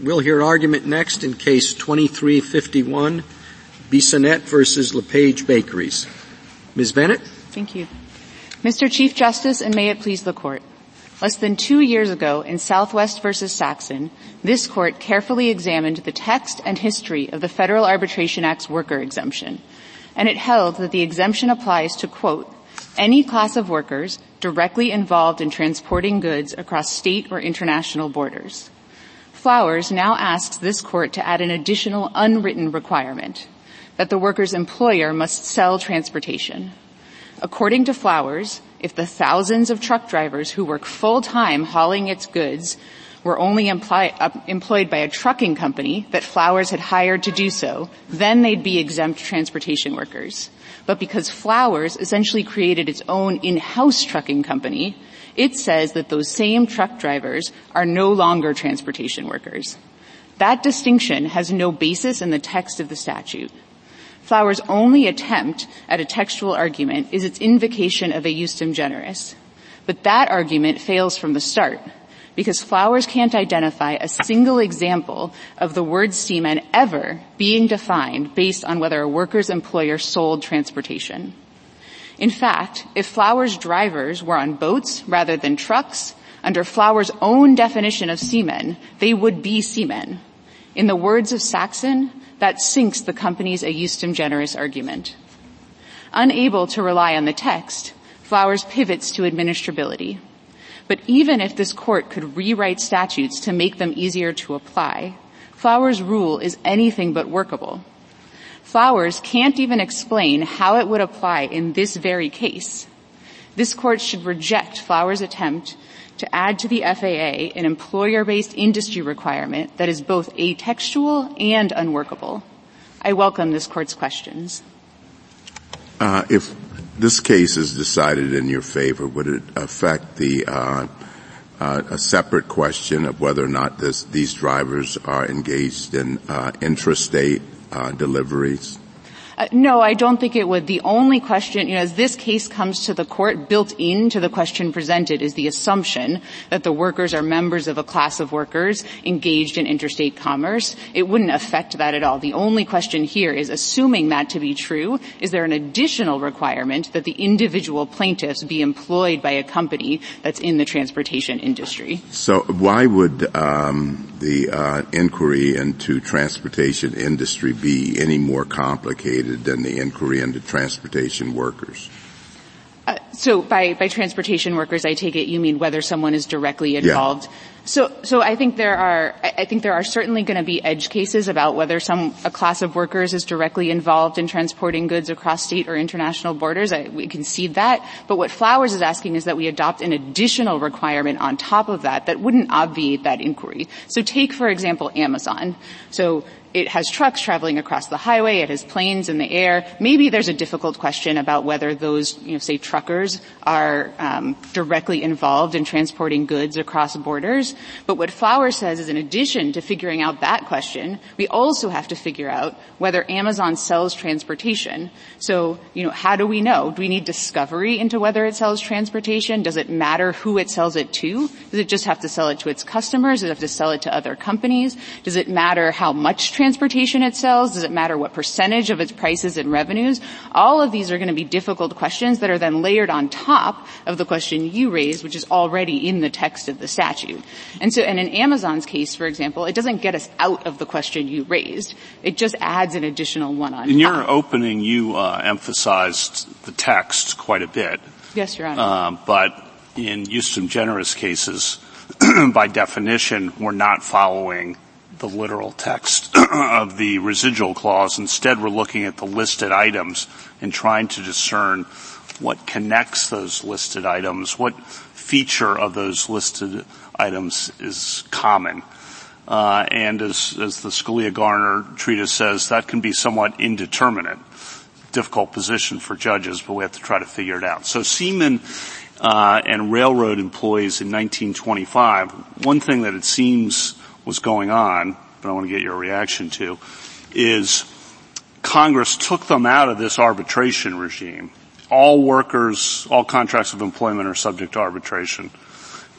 We'll hear argument next in case 2351, Bissonnette versus LePage Bakeries. Ms. Bennett? Thank you. Mr. Chief Justice, and may it please the court. Less than two years ago in Southwest versus Saxon, this court carefully examined the text and history of the Federal Arbitration Act's worker exemption. And it held that the exemption applies to, quote, any class of workers directly involved in transporting goods across state or international borders. Flowers now asks this court to add an additional unwritten requirement that the worker's employer must sell transportation. According to Flowers, if the thousands of truck drivers who work full-time hauling its goods were only imply, uh, employed by a trucking company that Flowers had hired to do so, then they'd be exempt transportation workers. But because Flowers essentially created its own in-house trucking company, it says that those same truck drivers are no longer transportation workers. That distinction has no basis in the text of the statute. Flowers' only attempt at a textual argument is its invocation of ejusdem generis. But that argument fails from the start because Flowers can't identify a single example of the word seaman ever being defined based on whether a worker's employer sold transportation. In fact, if Flowers drivers were on boats rather than trucks, under Flowers' own definition of seamen, they would be seamen. In the words of Saxon, that sinks the company's ejusdem generis argument. Unable to rely on the text, Flowers pivots to administrability. But even if this court could rewrite statutes to make them easier to apply, Flowers' rule is anything but workable. Flowers can't even explain how it would apply in this very case. This court should reject Flowers' attempt to add to the FAA an employer-based industry requirement that is both atextual and unworkable. I welcome this court's questions. Uh, if this case is decided in your favor, would it affect the uh, uh, a separate question of whether or not this, these drivers are engaged in uh, intrastate uh, deliveries? Uh, no, I don't think it would. The only question, you know, as this case comes to the court, built into the question presented is the assumption that the workers are members of a class of workers engaged in interstate commerce. It wouldn't affect that at all. The only question here is, assuming that to be true, is there an additional requirement that the individual plaintiffs be employed by a company that's in the transportation industry? So why would um, the uh, inquiry into transportation industry be any more complicated? Than the inquiry into transportation workers? Uh, so by, by transportation workers, I take it you mean whether someone is directly involved. Yeah. So, so I think there are, I think there are certainly going to be edge cases about whether some, a class of workers is directly involved in transporting goods across state or international borders. I, we concede that. But what Flowers is asking is that we adopt an additional requirement on top of that that wouldn't obviate that inquiry. So take, for example, Amazon. So it has trucks traveling across the highway, it has planes in the air. Maybe there's a difficult question about whether those, you know, say truckers are um, directly involved in transporting goods across borders. But what Flowers says is in addition to figuring out that question, we also have to figure out whether Amazon sells transportation. So, you know, how do we know? Do we need discovery into whether it sells transportation? Does it matter who it sells it to? Does it just have to sell it to its customers? Does it have to sell it to other companies? Does it matter how much transportation it sells? Does it matter what percentage of its prices and revenues? All of these are going to be difficult questions that are then layered on top of the question you raised, which is already in the text of the statute. And so, and in Amazon's case, for example, it doesn't get us out of the question you raised. It just adds an additional one on In top. your opening, you uh, emphasized the text quite a bit. Yes, Your Honor. Uh, but in ejusdem generis cases, by definition, we're not following the literal text of the residual clause. Instead, we're looking at the listed items and trying to discern what connects those listed items, what feature of those listed items is common. Uh, and as, as the Scalia-Garner treatise says, that can be somewhat indeterminate. Difficult position for judges, but we have to try to figure it out. So seamen uh, and railroad employees in 1925, one thing that it seems was going on, but I want to get your reaction to, is Congress took them out of this arbitration regime. All workers, all contracts of employment are subject to arbitration.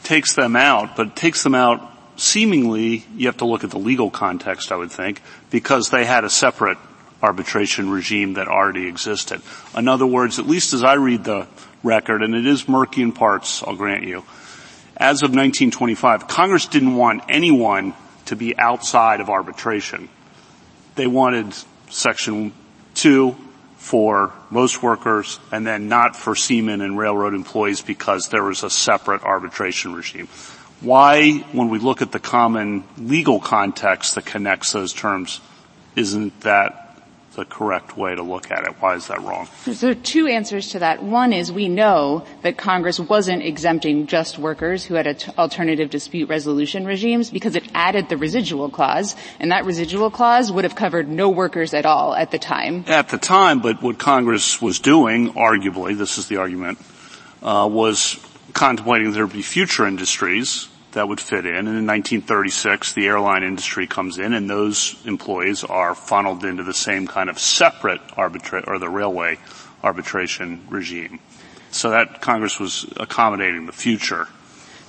Takes them out, but takes them out seemingly, you have to look at the legal context, I would think, because they had a separate arbitration regime that already existed. In other words, at least as I read the record, and it is murky in parts, I'll grant you, as of 1925, Congress didn't want anyone to be outside of arbitration. They wanted Section 2 for most workers and then not for seamen and railroad employees because there was a separate arbitration regime. Why, when we look at the common legal context that connects those terms, isn't that the correct way to look at it? Why is that wrong? So two answers to that. One is we know that Congress wasn't exempting just workers who had alternative dispute resolution regimes because it added the residual clause, and that residual clause would have covered no workers at all at the time. At the time, but what Congress was doing, arguably, this is the argument, uh, was contemplating there would be future industries that would fit in. And in 1936, the airline industry comes in and those employees are funneled into the same kind of separate arbitra- or the railway arbitration regime. So that Congress was accommodating the future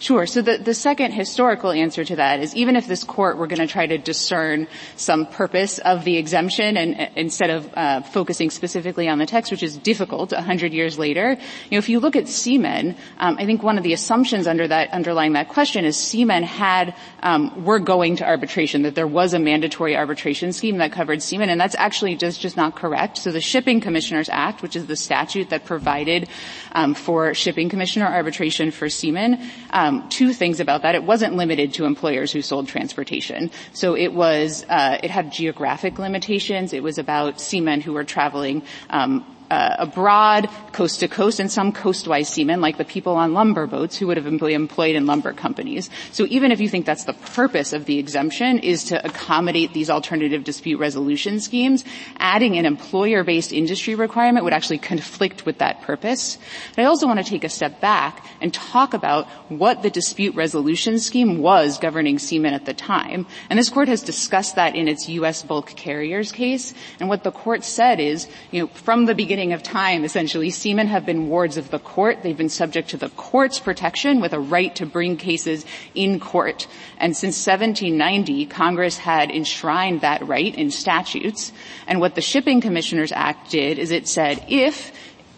Sure. So the, the second historical answer to that is even if this court were going to try to discern some purpose of the exemption and uh, instead of uh, focusing specifically on the text, which is difficult a hundred years later, you know, if you look at seamen, um, I think one of the assumptions under that underlying that question is seamen had um, were going to arbitration, that there was a mandatory arbitration scheme that covered seamen, and that's actually just just not correct. So the Shipping Commissioners Act, which is the statute that provided um, for shipping commissioner arbitration for seamen. Um, two things about that. It wasn't limited to employers who sold transportation. So it was, uh, it had geographic limitations. It was about seamen who were traveling um, uh, abroad, coast to coast, and some coastwise seamen, like the people on lumber boats who would have been employed in lumber companies. So even if you think that's the purpose of the exemption is to accommodate these alternative dispute resolution schemes, adding an employer-based industry requirement would actually conflict with that purpose. But I also want to take a step back and talk about what the dispute resolution scheme was governing seamen at the time. And this court has discussed that in its U.S. bulk carriers case. And what the court said is, you know, from the beginning of time, essentially, seamen have been wards of the court. They've been subject to the court's protection with a right to bring cases in court. And since 1790, Congress had enshrined that right in statutes. And what the Shipping Commissioners Act did is it said if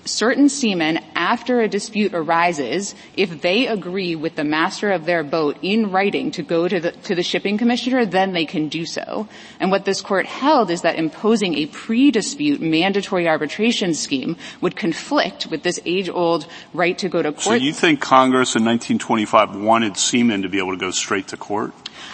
certain seamen, after a dispute arises, if they agree with the master of their boat in writing to go to the, to the shipping commissioner, then they can do so. And what this court held is that imposing a pre-dispute mandatory arbitration scheme would conflict with this age-old right to go to court. So you think Congress in 1925 wanted seamen to be able to go straight to court?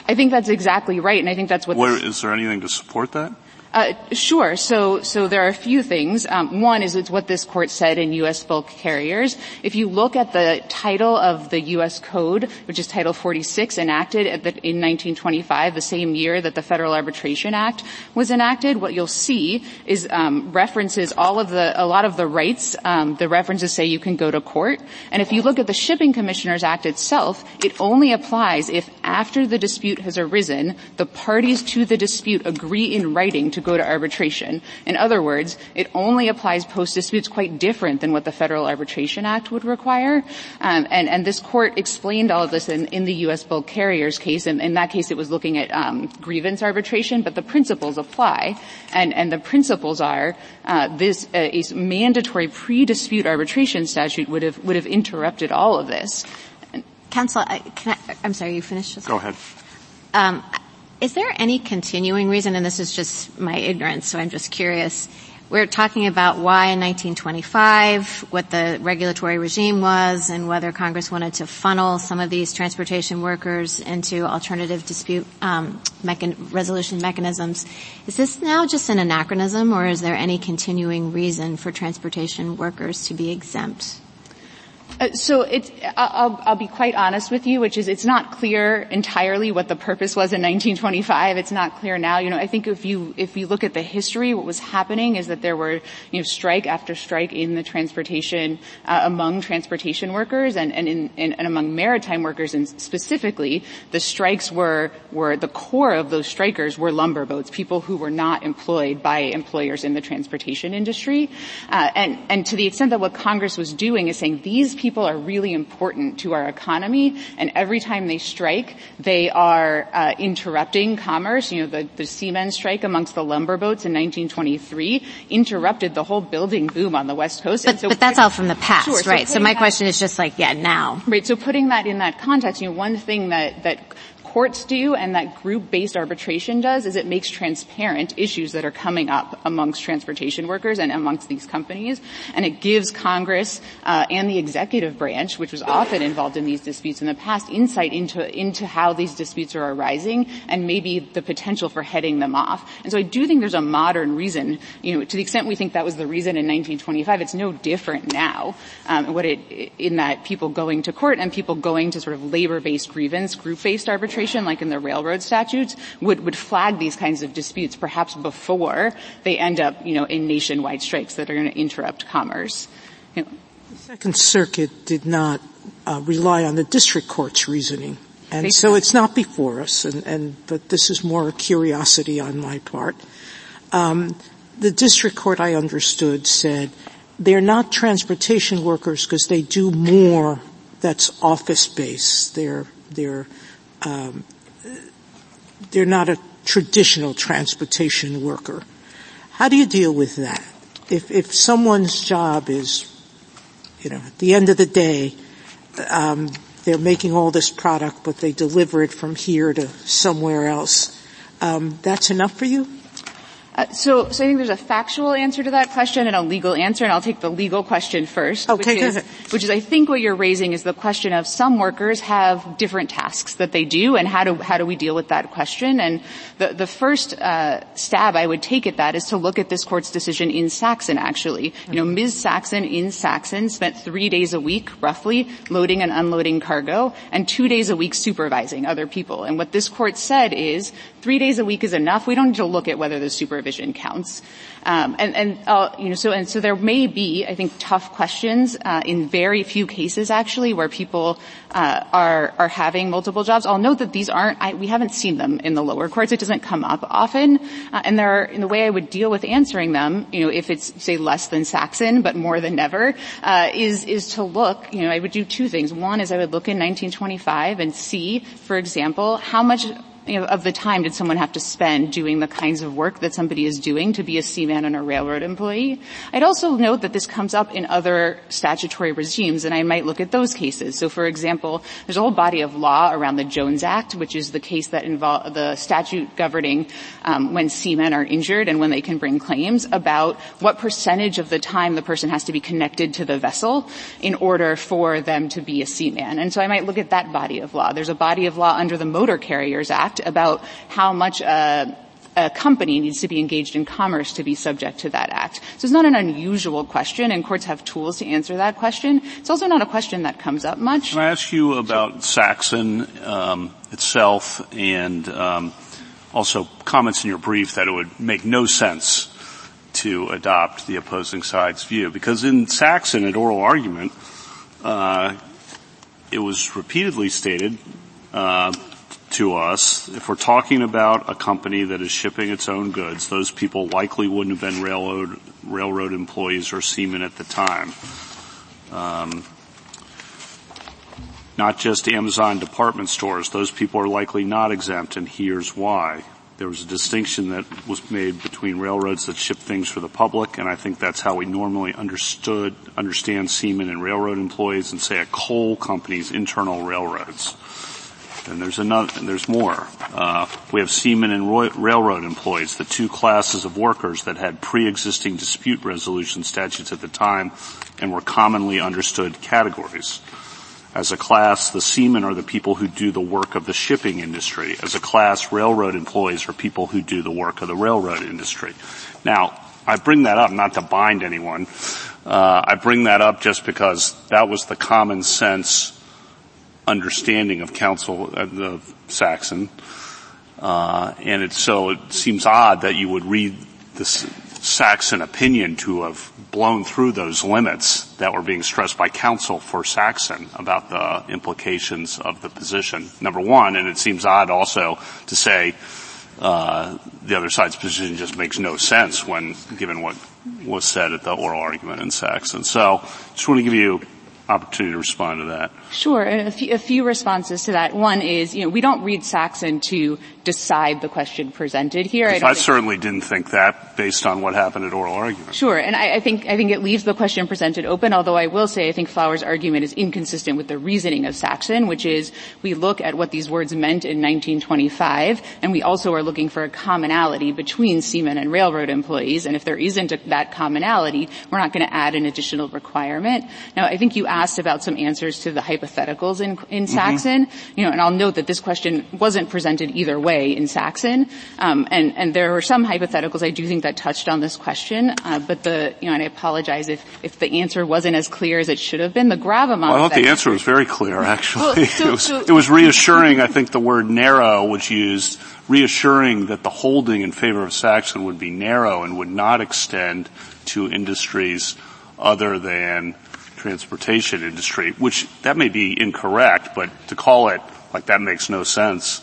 I think that's exactly right, and I think that's what. Where, is there anything to support that? Uh, sure. So, so there are a few things. Um, one is it's what this court said in U.S. bulk carriers. If you look at the title of the U.S. Code, which is Title 46, enacted the, in 1925, the same year that the Federal Arbitration Act was enacted, what you'll see is um, references all of the a lot of the rights. Um, the references say you can go to court, and if you look at the Shipping Commissioners Act itself, it only applies if after the dispute has arisen, the parties to the dispute agree in writing to go to arbitration. In other words, it only applies post-disputes quite different than what the Federal Arbitration Act would require. Um, and, and, this court explained all of this in, in the U.S. bulk carriers case. And in that case, it was looking at um, grievance arbitration, but the principles apply. And, and the principles are uh, this uh, a mandatory pre-dispute arbitration statute would have would have interrupted all of this. Counsel, I, am sorry, you finished? Go ahead. Um, is there any continuing reason, and this is just my ignorance, so I'm just curious, we're talking about why in 1925, what the regulatory regime was, and whether Congress wanted to funnel some of these transportation workers into alternative dispute um, mechan- resolution mechanisms. Is this now just an anachronism, or is there any continuing reason for transportation workers to be exempt? Uh, so I'll, I'll, be quite honest with you, which is it's not clear entirely what the purpose was in 1925. It's not clear now. You know, I think if you if you look at the history, what was happening is that there were you know strike after strike in the transportation uh, among transportation workers and and, in, and and among maritime workers, and specifically the strikes were were the core of those strikers were lumber boats, people who were not employed by employers in the transportation industry, uh, and and to the extent that what Congress was doing is saying these people are really important to our economy, and every time they strike, they are uh, interrupting commerce. You know, the, the seamen strike amongst the lumber boats in 1923 interrupted the whole building boom on the West Coast. But, so but that's all from the past, sure, right? So, so my that, question is just like, yeah, now. Right, so putting that in that context, you know, one thing that, that courts do and that group-based arbitration does is it makes transparent issues that are coming up amongst transportation workers and amongst these companies, and it gives Congress uh, and the executive branch, which was often involved in these disputes in the past, insight into into how these disputes are arising and maybe the potential for heading them off. And so I do think there's a modern reason, you know, to the extent we think that was the reason in 1925, it's no different now. Um, what it in that people going to court and people going to sort of labor-based grievance, group-based arbitration arbitration, like in the railroad statutes, would, would flag these kinds of disputes perhaps before they end up, you know, in nationwide strikes that are going to interrupt commerce. You know. The Second Circuit did not uh, rely on the district court's reasoning. And so it's not before us, and, and, but this is more a curiosity on my part. Um, the district court, I understood, said they're not transportation workers because they do more that's office based. They're they're they're not a traditional transportation worker. How do you deal with that? If, if someone's job is, you know, at the end of the day, um, they're making all this product, but they deliver it from here to somewhere else, um, that's enough for you? Uh, so, so I think there's a factual answer to that question and a legal answer, and I'll take the legal question first. Which is, which is, I think what you're raising is the question of some workers have different tasks that they do, and how do how do we deal with that question? And the the first uh, stab I would take at that is to look at this court's decision in Saxon. Actually, you know, Ms. Saxon in Saxon spent three days a week, roughly, loading and unloading cargo, and two days a week supervising other people. And what this court said is three days a week is enough. We don't need to look at whether the supervision counts. Um, and, and uh, you know, so and so there may be, I think, tough questions uh, in very few cases actually where people uh, are are having multiple jobs. I'll note that these aren't. I, we haven't seen them in the lower courts. It doesn't come up often, uh, and there are, in the way I would deal with answering them, you know, if it's say less than Saxon but more than never, uh, is is to look. You know, I would do two things. One is I would look in 1925 and see, for example, how much you know, of the time did someone have to spend doing the kinds of work that somebody is doing to be a seaman and a railroad employee? I'd also note that this comes up in other statutory regimes, and I might look at those cases. So, for example, there's a whole body of law around the Jones Act, which is the case that involve the statute governing um, when seamen are injured and when they can bring claims about what percentage of the time the person has to be connected to the vessel in order for them to be a seaman. And so I might look at that body of law. There's a body of law under the Motor Carriers Act Act about how much a, a company needs to be engaged in commerce to be subject to that act. So it's not an unusual question, and courts have tools to answer that question. It's also not a question that comes up much. Can I ask you about Saxon um, itself and um, also comments in your brief that it would make no sense to adopt the opposing side's view? Because in Saxon, at oral argument, uh, it was repeatedly stated uh, to us, if we're talking about a company that is shipping its own goods, those people likely wouldn't have been railroad, railroad employees or seamen at the time. Um, not just Amazon department stores, those people are likely not exempt and here's why. There was a distinction that was made between railroads that ship things for the public and I think that's how we normally understood, understand seamen and railroad employees and say a coal company's internal railroads. And there's another, and there's more. Uh, we have seamen and railroad employees, the two classes of workers that had pre-existing dispute resolution statutes at the time and were commonly understood categories. As a class, the seamen are the people who do the work of the shipping industry. As a class, railroad employees are people who do the work of the railroad industry. Now, I bring that up not to bind anyone. Uh, I bring that up just because that was the common sense understanding of counsel uh, the Saxon, uh, and it, so it seems odd that you would read this Saxon opinion to have blown through those limits that were being stressed by counsel for Saxon about the implications of the position. Number one, and it seems odd also to say uh, the other side's position just makes no sense when given what was said at the oral argument in Saxon. So, just want to give you opportunity to respond to that. Sure, a few, a few, responses to that. One is, you know, we don't read Saxon to decide the question presented here. I, I certainly didn't think that based on what happened at oral argument. Sure, and I, I, think I think it leaves the question presented open. Although I will say, I think Flower's argument is inconsistent with the reasoning of Saxon, which is we look at what these words meant in 1925, and we also are looking for a commonality between seamen and railroad employees. And if there isn't a, that commonality, we're not going to add an additional requirement. Now, I think you asked about some answers to the hypotheticals in, in mm-hmm. Saxon. Mm-hmm. You know, and I'll note that this question wasn't presented either way in Saxon. Um, and, and there were some hypotheticals I do think that touched on this question. Uh, but the, you know, and I apologize if, if the answer wasn't as clear as it should have been. The gravamen. Well, I thought the answer was very clear, actually. Well, so, it, was, so, it was reassuring. I think the word narrow was used reassuring that the holding in favor of Saxon would be narrow and would not extend to industries other than transportation industry, which that may be incorrect, but to call it like that makes no sense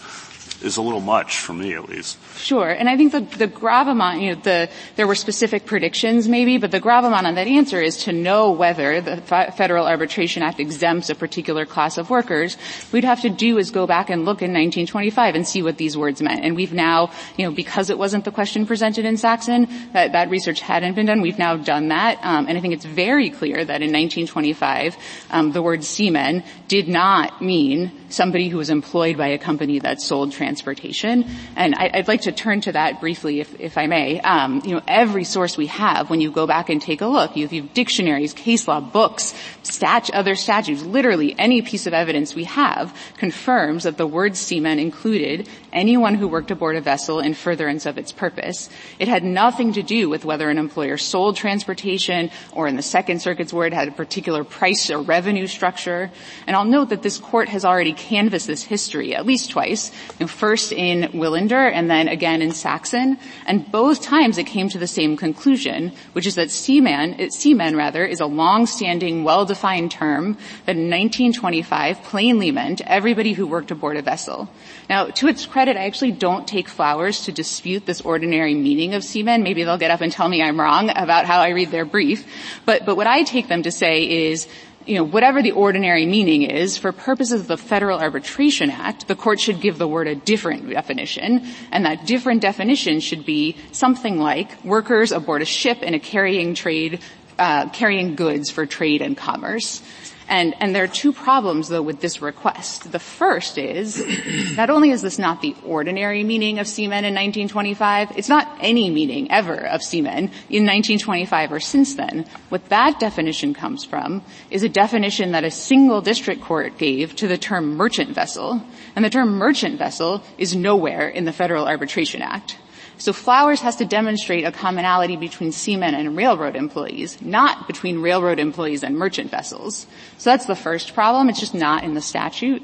is a little much for me at least. Sure, and I think the, the gravamen, you know, the, there were specific predictions maybe, but the gravamen on that answer is to know whether the Federal Arbitration Act exempts a particular class of workers. We'd have to do is go back and look in 1925 and see what these words meant. And we've now, you know, because it wasn't the question presented in Saxon, that, that research hadn't been done, we've now done that. Um, and I think it's very clear that in 1925, um, the word seaman did not mean somebody who was employed by a company that sold transportation. And I, would like to turn to that briefly, if, if I may. Um, you know, every source we have, when you go back and take a look, you have dictionaries, case law, books, stat- other statutes, literally any piece of evidence we have confirms that the word seaman included anyone who worked aboard a vessel in furtherance of its purpose. It had nothing to do with whether an employer sold transportation or in the Second Circuit's word had a particular price or revenue structure. And I'll note that this court has already canvassed this history at least twice. First in Wilander and then again in Saxon. And both times it came to the same conclusion, which is that seaman, seaman rather, is a long-standing, well-defined term that in 1925 plainly meant everybody who worked aboard a vessel. Now, to its credit, I actually don't take flowers to dispute this ordinary meaning of seamen. Maybe they'll get up and tell me I'm wrong about how I read their brief. But, but what I take them to say is, you know, whatever the ordinary meaning is, for purposes of the Federal Arbitration Act, the court should give the word a different definition, and that different definition should be something like workers aboard a ship in a carrying trade, uh, carrying goods for trade and commerce. And, and there are two problems though with this request. The first is, not only is this not the ordinary meaning of seamen in 1925, it's not any meaning ever of seamen in 1925 or since then. What that definition comes from is a definition that a single district court gave to the term merchant vessel. And the term merchant vessel is nowhere in the Federal Arbitration Act. So Flowers has to demonstrate a commonality between seamen and railroad employees, not between railroad employees and merchant vessels. So that's the first problem. It's just not in the statute.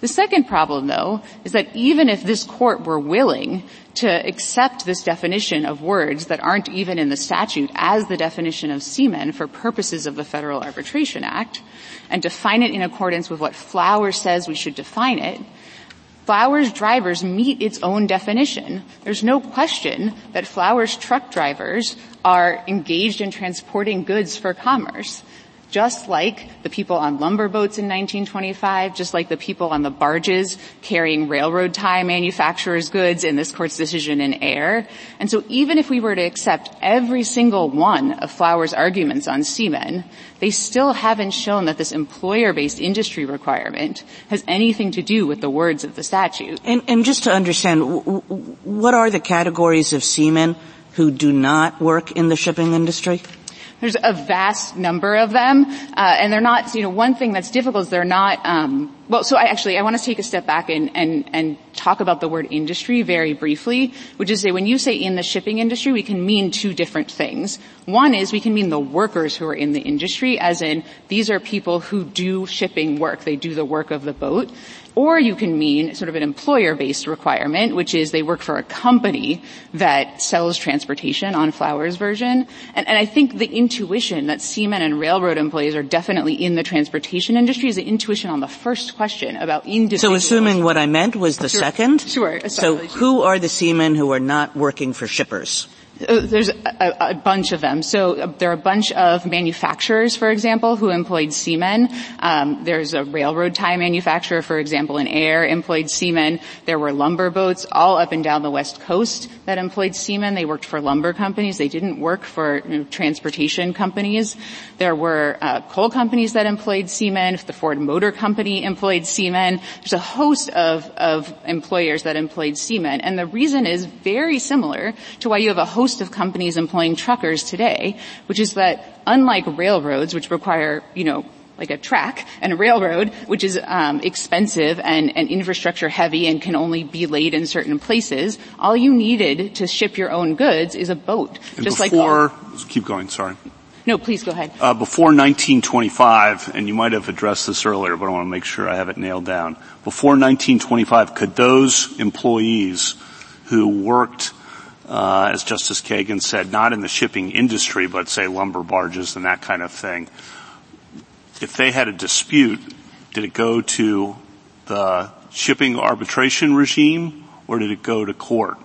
The second problem, though, is that even if this court were willing to accept this definition of words that aren't even in the statute as the definition of seamen for purposes of the Federal Arbitration Act, and define it in accordance with what Flowers says we should define it, Flowers drivers meet its own definition. There's no question that Flowers truck drivers are engaged in transporting goods for commerce just like the people on lumber boats in 1925, just like the people on the barges carrying railroad tie manufacturers' goods in this court's decision in air. And so even if we were to accept every single one of Flower's arguments on seamen, they still haven't shown that this employer-based industry requirement has anything to do with the words of the statute. And, and just to understand, what are the categories of seamen who do not work in the shipping industry? There's a vast number of them, uh, and they're not. You know, one thing that's difficult is they're not. Um, well, so I actually I want to take a step back and and and talk about the word industry very briefly, which is say when you say in the shipping industry, we can mean two different things. One is we can mean the workers who are in the industry, as in these are people who do shipping work. They do the work of the boat. Or you can mean sort of an employer-based requirement, which is they work for a company that sells transportation on Flowers version. And, and I think the intuition that seamen and railroad employees are definitely in the transportation industry is the intuition on the first question about individuals. So assuming what I meant was the sure. second? Sure. So who are the seamen who are not working for shippers? There's a, a, bunch of them. So uh, there are a bunch of manufacturers, for example, who employed seamen. Um, there's a railroad tie manufacturer, for example, in air employed seamen. There were lumber boats all up and down the west coast that employed seamen. They worked for lumber companies. They didn't work for you know, transportation companies. There were uh, coal companies that employed seamen. The Ford Motor Company employed seamen. There's a host of, of employers that employed seamen, and the reason is very similar to why you have a host of companies employing truckers today, which is that unlike railroads, which require, you know, like a track and a railroad, which is um, expensive and, and, infrastructure heavy and can only be laid in certain places. All you needed to ship your own goods is a boat. And just before, like all, keep going. Sorry. No, please go ahead. Uh, before 1925, and you might have addressed this earlier, but I want to make sure I have it nailed down. Before 1925, could those employees who worked uh, as Justice Kagan said, not in the shipping industry, but say lumber barges and that kind of thing. If they had a dispute, did it go to the shipping arbitration regime or did it go to court?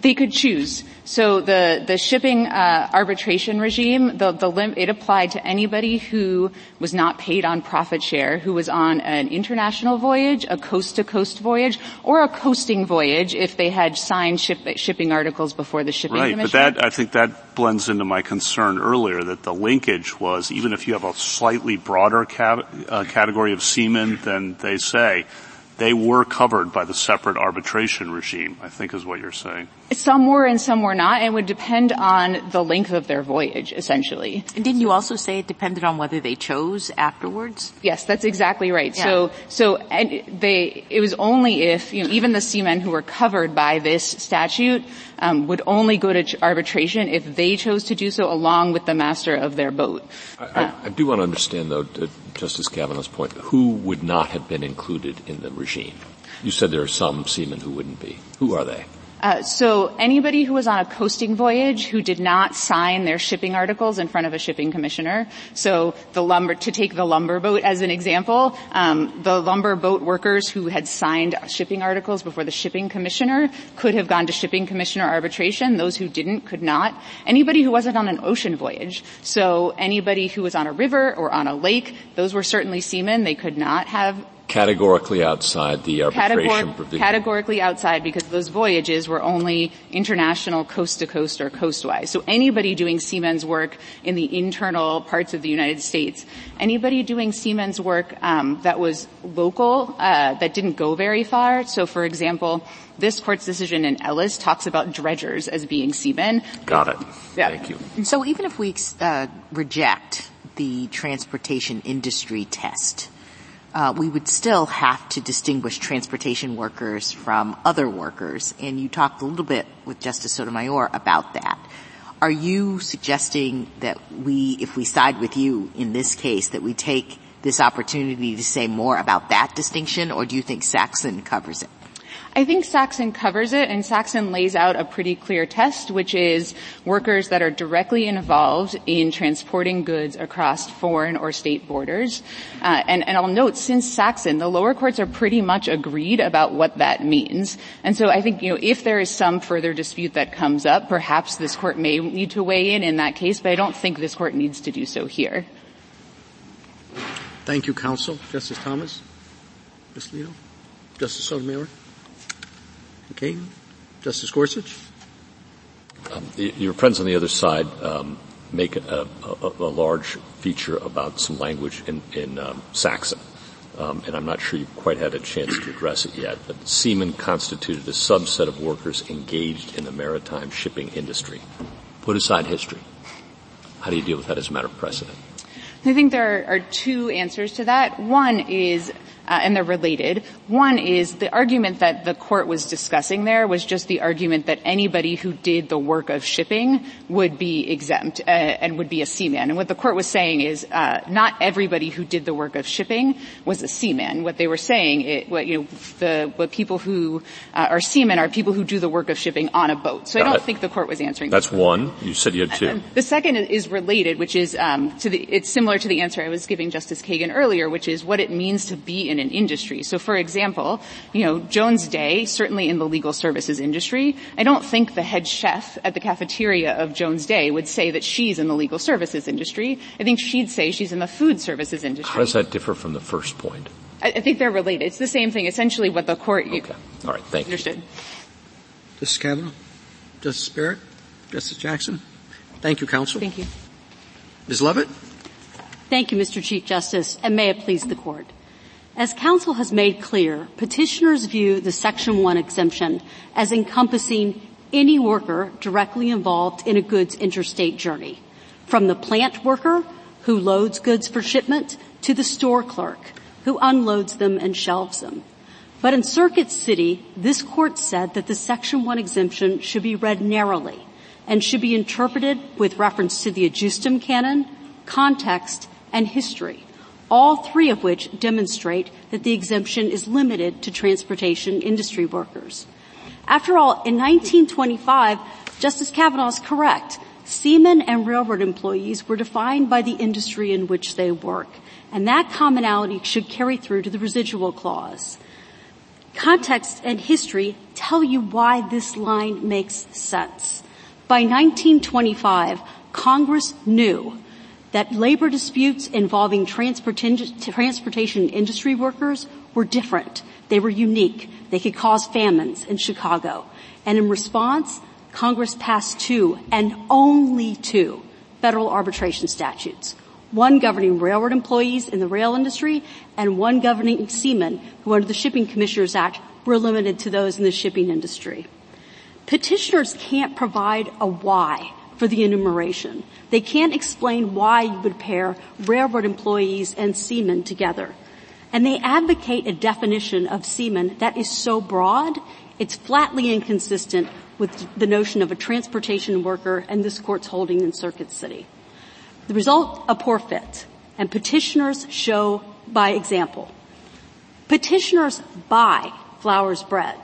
They could choose. So the, the shipping uh, arbitration regime, the, the lim- it applied to anybody who was not paid on profit share, who was on an international voyage, a coast-to-coast voyage, or a coasting voyage if they had signed ship, shipping articles before the shipping right, commission. but that I think that blends into my concern earlier that the linkage was even if you have a slightly broader uh, category of seamen than they say, they were covered by the separate arbitration regime, I think is what you're saying. Some were and some were not, and would depend on the length of their voyage, essentially. And didn't you also say it depended on whether they chose afterwards? Yes, that's exactly right. Yeah. So, so they, it was only if, you know, even the seamen who were covered by this statute, um, would only go to arbitration if they chose to do so along with the master of their boat. I, I, I do want to understand though, Justice Kavanaugh's point, who would not have been included in the regime? You said there are some seamen who wouldn't be. Who are they? Uh, so anybody who was on a coasting voyage who did not sign their shipping articles in front of a shipping commissioner. So the lumber, to take the lumber boat as an example, um, the lumber boat workers who had signed shipping articles before the shipping commissioner could have gone to shipping commissioner arbitration. Those who didn't could not. Anybody who wasn't on an ocean voyage. So anybody who was on a river or on a lake, those were certainly seamen. They could not have categorically outside the arbitration Categor- provision. Categorically outside because those voyages were only international coast to coast or coastwise. So anybody doing seamen's work in the internal parts of the United States, anybody doing seamen's work um, that was local, uh, that didn't go very far. So for example, this court's decision in Ellis talks about dredgers as being seamen. Got it. Yeah. Thank you. So even if we uh, reject the transportation industry test, uh, we would still have to distinguish transportation workers from other workers. And you talked a little bit with Justice Sotomayor about that. Are you suggesting that we, if we side with you in this case, that we take this opportunity to say more about that distinction, or do you think Saxon covers it? I think Saxon covers it and Saxon lays out a pretty clear test, which is workers that are directly involved in transporting goods across foreign or state borders. Uh, and, and I'll note, since Saxon, the lower courts are pretty much agreed about what that means. And so I think, you know, if there is some further dispute that comes up, perhaps this court may need to weigh in in that case, but I don't think this court needs to do so here. Thank you, counsel. Justice Thomas? Ms. Alito? Justice Sotomayor? Okay. Justice Gorsuch? Um, your friends on the other side um, make a, a, a, large feature about some language in, in um, Saxon. Um, and I'm not sure you've quite had a chance to address it yet, but seamen constituted a subset of workers engaged in the maritime shipping industry. Put aside history. How do you deal with that as a matter of precedent? I think there are, are two answers to that. One is uh, and they're related. One is the argument that the court was discussing there was just the argument that anybody who did the work of shipping would be exempt uh, and would be a seaman. And what the court was saying is uh, not everybody who did the work of shipping was a seaman. What they were saying, it, what, you know, the what people who uh, are seamen are people who do the work of shipping on a boat. So Got I don't it. think the court was answering. That. That's one. You said you had two. the second is related, which is um, to the. It's similar to the answer I was giving Justice Kagan earlier, which is what it means to be in an industry. So for example, you know, Jones Day, certainly in the legal services industry, I don't think the head chef at the cafeteria of Jones Day would say that she's in the legal services industry. I think she'd say she's in the food services industry. How does that differ from the first point? I, I think they're related. It's the same thing. Essentially what the court... Okay. All right. Thank you. understood. you. Justice Kavanaugh? Justice Barrett? Justice Jackson? Thank you, counsel. Thank you. Ms. Lovitt? Thank you, Mr. Chief Justice, and may it please the court. As counsel has made clear, petitioners view the Section 1 exemption as encompassing any worker directly involved in a goods interstate journey, from the plant worker who loads goods for shipment to the store clerk who unloads them and shelves them. But in Circuit City, this court said that the Section 1 exemption should be read narrowly and should be interpreted with reference to the ejusdem canon, context, and history, all three of which demonstrate that the exemption is limited to transportation industry workers. After all, in 1925, Justice Kavanaugh is correct. Seamen and railroad employees were defined by the industry in which they work, and that commonality should carry through to the residual clause. Context and history tell you why this line makes sense. By 1925, Congress knew that labor disputes involving transportation industry workers were different. They were unique. They could cause famines in Chicago. And in response, Congress passed two, and only two, federal arbitration statutes. One governing railroad employees in the rail industry, and one governing seamen who under the Shipping Commissioners Act were limited to those in the shipping industry. Petitioners can't provide a why for the enumeration. They can't explain why you would pair railroad employees and seamen together. And they advocate a definition of seamen that is so broad, it's flatly inconsistent with the notion of a transportation worker and this court's holding in Circuit City. The result, a poor fit. And petitioners show by example. Petitioners buy Flowers bread.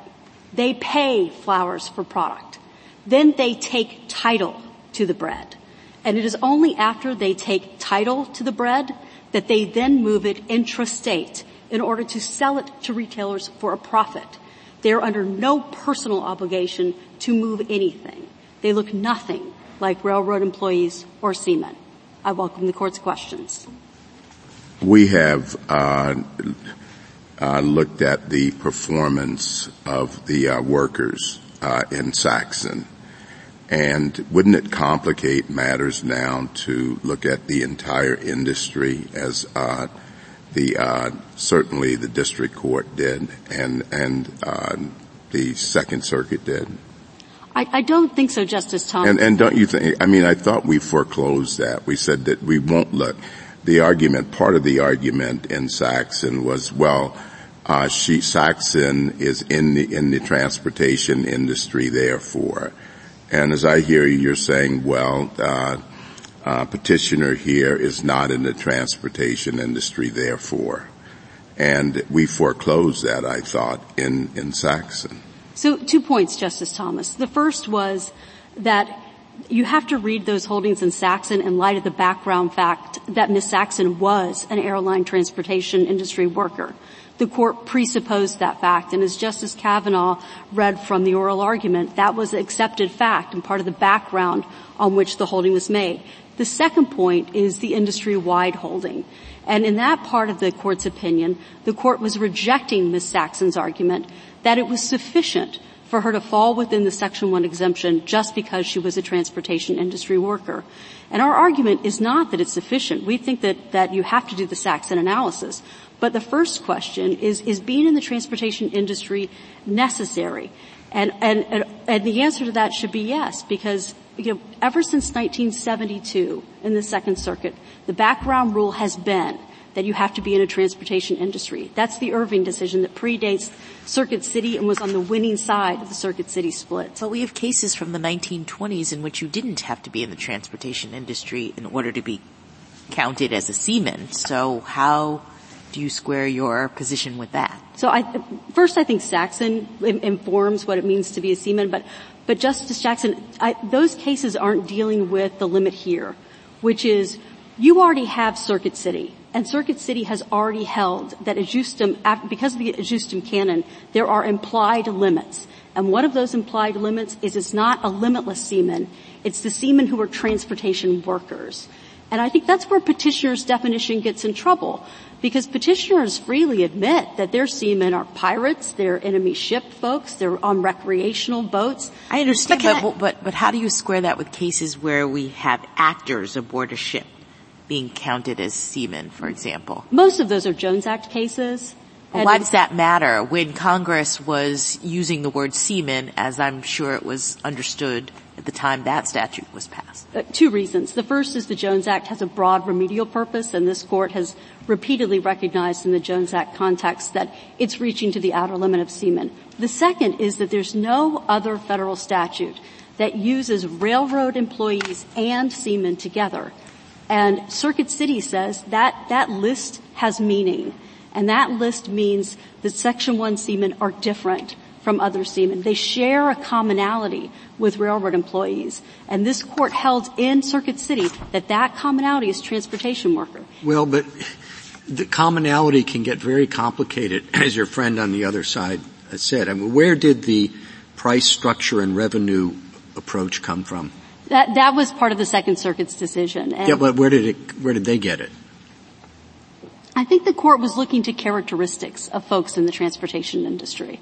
They pay Flowers for product. Then they take title to the bread. And it is only after they take title to the bread that they then move it intrastate in order to sell it to retailers for a profit. They are under no personal obligation to move anything. They look nothing like railroad employees or seamen. I welcome the court's questions. We have uh, uh, looked at the performance of the uh, workers uh, in Saxon and wouldn't it complicate matters now to look at the entire industry as uh, the uh, certainly the district court did and and uh, the Second Circuit did? I, I, don't think so, Justice Thomas. And, and don't you think? I mean, I thought we foreclosed that. We said that we won't look. The argument, part of the argument in Saxon was, well, uh, she, Saxon is in the in the transportation industry, therefore and as I hear you, you're saying, well, uh, uh, petitioner here is not in the transportation industry, therefore. And we foreclosed that, I thought, in, in Saxon. So two points, Justice Thomas. The first was that you have to read those holdings in Saxon in light of the background fact that Ms. Saxon was an airline transportation industry worker the court presupposed that fact. And as Justice Kavanaugh read from the oral argument, that was accepted fact and part of the background on which the holding was made. The second point is the industry-wide holding. And in that part of the court's opinion, the court was rejecting Ms. Saxon's argument that it was sufficient for her to fall within the Section 1 exemption just because she was a transportation industry worker. And our argument is not that it's sufficient. We think that, that you have to do the Saxon analysis. But the first question is, is being in the transportation industry necessary? And, and, and the answer to that should be yes, because you know, ever since 1972 in the Second Circuit, the background rule has been that you have to be in a transportation industry. That's the Erving decision that predates Circuit City and was on the winning side of the Circuit City split. But we have cases from the 1920s in which you didn't have to be in the transportation industry in order to be counted as a seaman. So how do you square your position with that? So I, first I think Saxon informs what it means to be a seaman, but, but Justice Jackson, I, those cases aren't dealing with the limit here, which is you already have Circuit City, And Circuit City has already held that ejusdem, because of the ejusdem canon, there are implied limits. And one of those implied limits is it's not a limitless seaman. It's the seamen who are transportation workers. And I think that's where petitioner's definition gets in trouble because petitioners freely admit that their seamen are pirates, they're enemy ship folks, they're on recreational boats. I understand, but, but, but, but how do you square that with cases where we have actors aboard a ship being counted as seamen, for example? Most of those are Jones Act cases. Well, why does that matter when Congress was using the word seaman as I'm sure it was understood at the time that statute was passed? Uh, two reasons. The first is the Jones Act has a broad remedial purpose and this court has repeatedly recognized in the Jones Act context that it's reaching to the outer limit of seamen. The second is that there's no other federal statute that uses railroad employees and seamen together. And Circuit City says that that list has meaning. And that list means that Section 1 seamen are different from other seamen. They share a commonality with railroad employees. And this court held in Circuit City that that commonality is transportation worker. Well, but the commonality can get very complicated, as your friend on the other side said. I mean, where did the price structure and revenue approach come from? That, that was part of the Second Circuit's decision. yeah, but where did it, where did they get it? I think the court was looking to characteristics of folks in the transportation industry.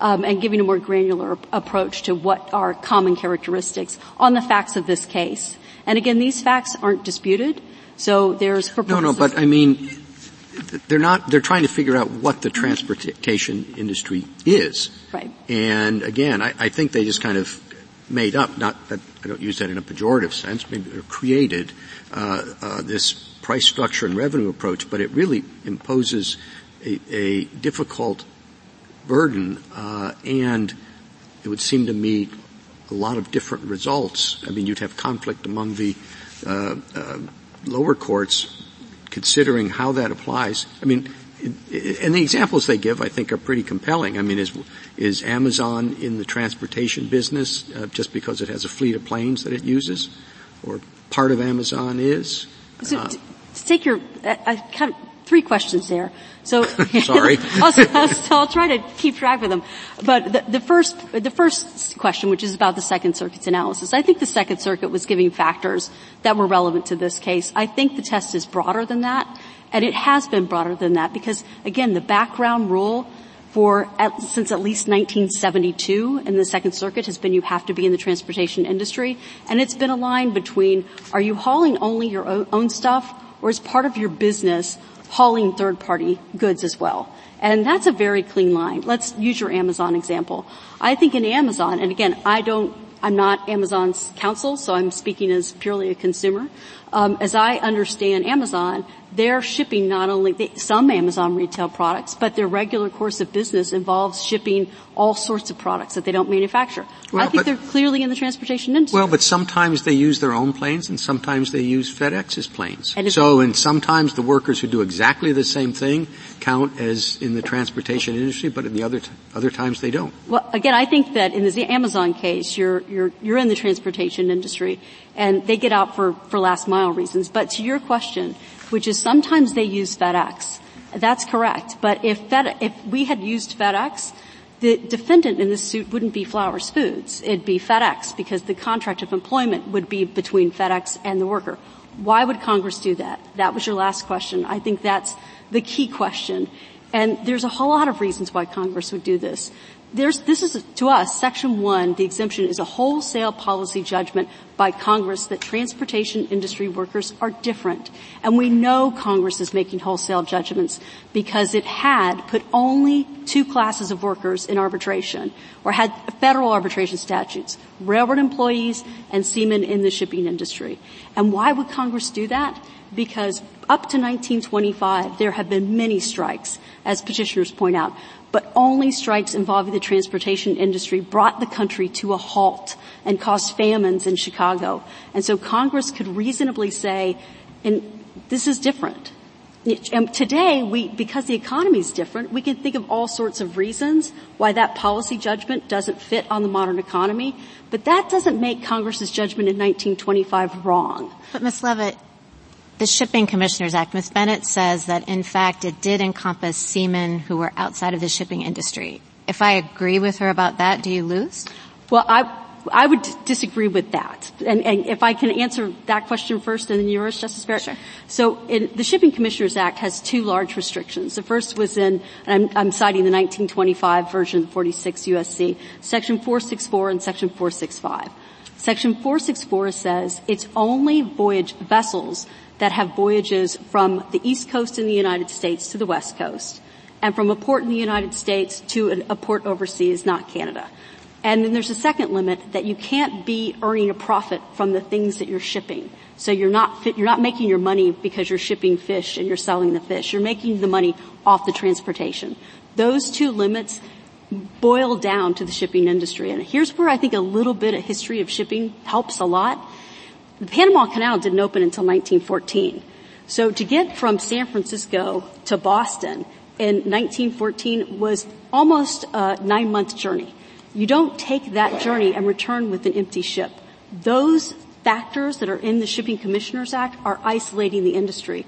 Um, and giving a more granular approach to what are common characteristics on the facts of this case. And again, these facts aren't disputed, so there's no, no. But I mean, they're not. They're trying to figure out what the transportation industry is. Right. And again, I, I think they just kind of made up. Not that I don't use that in a pejorative sense. Maybe they created uh, uh, this price structure and revenue approach, but it really imposes a, a difficult burden, uh, and it would seem to me a lot of different results. I mean, you'd have conflict among the uh, uh, lower courts considering how that applies. I mean, and the examples they give, I think, are pretty compelling. I mean, is is Amazon in the transportation business uh, just because it has a fleet of planes that it uses, or part of Amazon is? So, take your, I kind of, three questions there. So, sorry. I'll, I'll, I'll, try to keep track of them. But the, the, first, the first question, which is about the Second Circuit's analysis, I think the Second Circuit was giving factors that were relevant to this case. I think the test is broader than that, and it has been broader than that because, again, the background rule for at, since at least 1972 in the Second Circuit has been you have to be in the transportation industry, and it's been a line between are you hauling only your own, own stuff or is part of your business hauling third party goods as well. And that's a very clean line. Let's use your Amazon example. I think in Amazon, and again, I don't, I'm not Amazon's counsel, so I'm speaking as purely a consumer. Um, as I understand Amazon, they're shipping not only some Amazon retail products, but their regular course of business involves shipping all sorts of products that they don't manufacture. Well, I think but, they're clearly in the transportation industry. Well, but sometimes they use their own planes and sometimes they use FedEx's planes. And so, and sometimes the workers who do exactly the same thing count as in the transportation industry, but in the other, t- other times they don't. Well, again, I think that in the Amazon case, you're, you're, you're in the transportation industry and they get out for, for last mile reasons. But to your question, which is sometimes they use FedEx. That's correct. But if Fed, if we had used FedEx, the defendant in this suit wouldn't be Flowers Foods. It'd be FedEx because the contract of employment would be between FedEx and the worker. Why would Congress do that? That was your last question. I think that's the key question. And there's a whole lot of reasons why Congress would do this. There's, this is, to us, Section 1, the exemption is a wholesale policy judgment by Congress that transportation industry workers are different. And we know Congress is making wholesale judgments because it had put only two classes of workers in arbitration, or had federal arbitration statutes, railroad employees and seamen in the shipping industry. And why would Congress do that? Because up to 1925, there have been many strikes, as petitioners point out but only strikes involving the transportation industry brought the country to a halt and caused famines in Chicago. And so Congress could reasonably say, and this is different. And today, we, because the economy is different, we can think of all sorts of reasons why that policy judgment doesn't fit on the modern economy, but that doesn't make Congress's judgment in 1925 wrong. But Ms. Lovitt, the Shipping Commissioners Act, Ms. Bennett says that in fact it did encompass seamen who were outside of the shipping industry. If I agree with her about that, do you lose? Well, I, I would disagree with that. And, and, if I can answer that question first and then yours, Justice Barrett. Sure. So in, the Shipping Commissioners Act has two large restrictions. The first was in, I'm, I'm citing the 1925 version 46 USC, section 464 and section 465. Section 464 says it's only voyage vessels that have voyages from the East Coast in the United States to the West Coast and from a port in the United States to a port overseas, not Canada. And then there's a second limit that you can't be earning a profit from the things that you're shipping. So you're not, you're not making your money because you're shipping fish and you're selling the fish. You're making the money off the transportation. Those two limits boil down to the shipping industry. And here's where I think a little bit of history of shipping helps a lot. The Panama Canal didn't open until 1914. So to get from San Francisco to Boston in 1914 was almost a nine month journey. You don't take that journey and return with an empty ship. Those factors that are in the Shipping Commissioners Act are isolating the industry.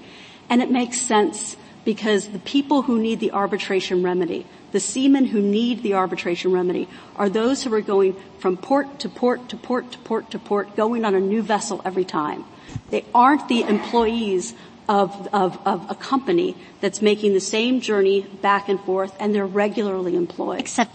And it makes sense because the people who need the arbitration remedy, the seamen who need the arbitration remedy are those who are going from port to port to port to port to port, going on a new vessel every time. They aren't the employees of, of, of a company that's making the same journey back and forth and they're regularly employed. Except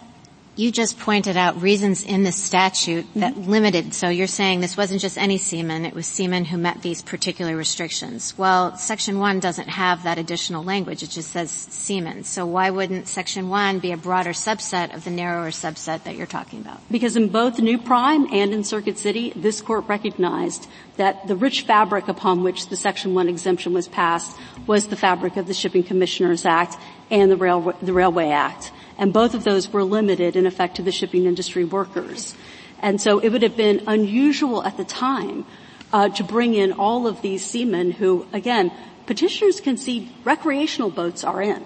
you just pointed out reasons in the statute that mm-hmm. limited. So you're saying this wasn't just any seaman, it was seamen who met these particular restrictions. Well, Section 1 doesn't have that additional language. It just says seamen. So why wouldn't Section 1 be a broader subset of the narrower subset that you're talking about? Because in both New Prime and in Circuit City, this court recognized that the rich fabric upon which the Section 1 exemption was passed was the fabric of the Shipping Commissioners Act and the, Railway, the Railway Act and both of those were limited in effect to the shipping industry workers. And so it would have been unusual at the time uh, to bring in all of these seamen who, again, petitioners can see recreational boats are in.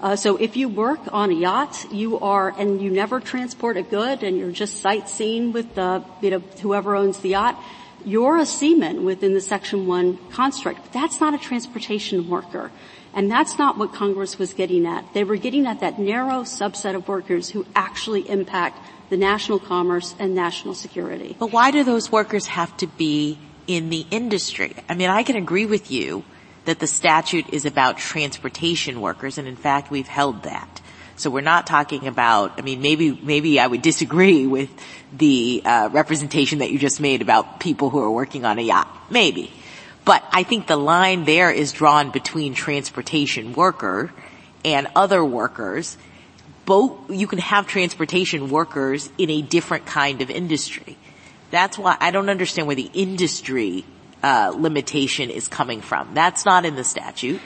Uh, so if you work on a yacht, you are, and you never transport a good, and you're just sightseeing with the, you know, whoever owns the yacht, you're a seaman within the Section 1 construct. But That's not a transportation worker. And that's not what Congress was getting at. They were getting at that narrow subset of workers who actually impact the national commerce and national security. But why do those workers have to be in the industry? I mean, I can agree with you that the statute is about transportation workers, and in fact, we've held that. So we're not talking about, I mean, maybe, maybe I would disagree with the uh, representation that you just made about people who are working on a yacht. Maybe. But I think the line there is drawn between transportation worker and other workers. Both, you can have transportation workers in a different kind of industry. That's why I don't understand where the industry uh, limitation is coming from. That's not in the statute.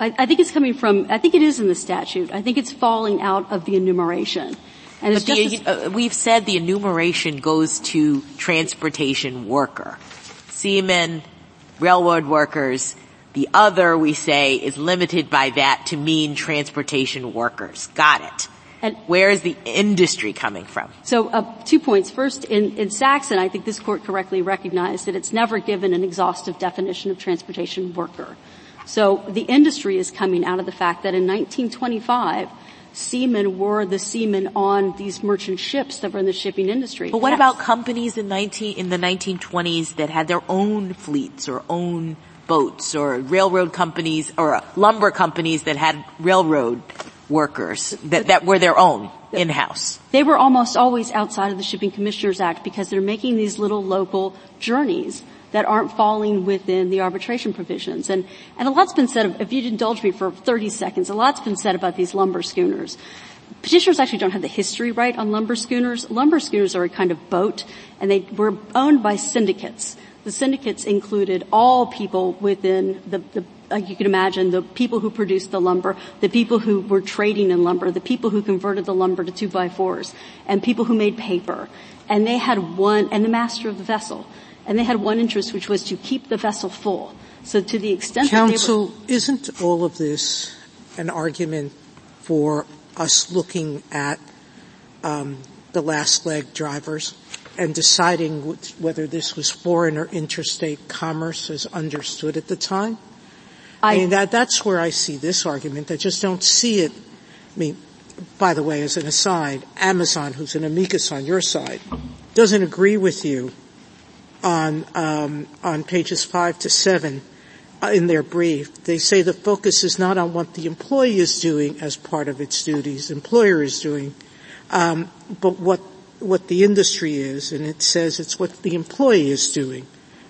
I, I, think it's coming from. I think it is in the statute. I think it's falling out of the enumeration. And but the, uh, we've said the enumeration goes to transportation worker. Seamen, railroad workers. The other, we say, is limited by that to mean transportation workers. Got it. And where is the industry coming from? So, uh, two points. First, in, in Saxon, I think this court correctly recognized that it's never given an exhaustive definition of transportation worker. So the industry is coming out of the fact that in 1925, seamen were the seamen on these merchant ships that were in the shipping industry. But what yes. about companies in 19, in the 1920s that had their own fleets or own boats or railroad companies or lumber companies that had railroad workers that, that were their own in-house? They were almost always outside of the Shipping Commissioners Act because they're making these little local journeys that aren't falling within the arbitration provisions. And, and a lot's been said, if you'd indulge me for 30 seconds, a lot's been said about these lumber schooners. Petitioners actually don't have the history right on lumber schooners. Lumber schooners are a kind of boat, and they were owned by syndicates. The syndicates included all people within the, the like you can imagine, the people who produced the lumber, the people who were trading in lumber, the people who converted the lumber to two by fours, and people who made paper. And they had one, and the master of the vessel. And they had one interest, which was to keep the vessel full. So to the extent Counsel, were- isn't all of this an argument for us looking at um, the last leg drivers? and deciding whether this was foreign or interstate commerce as understood at the time? I, I mean, that, that's where I see this argument. I just don't see it. I mean, by the way, as an aside, Amazon, who's an amicus on your side, doesn't agree with you on um, on pages five to seven uh, in their brief. They say the focus is not on what the employee is doing as part of its duties, employer is doing, um, but what what the industry is, and it says it's what the employee is doing.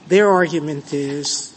Their argument is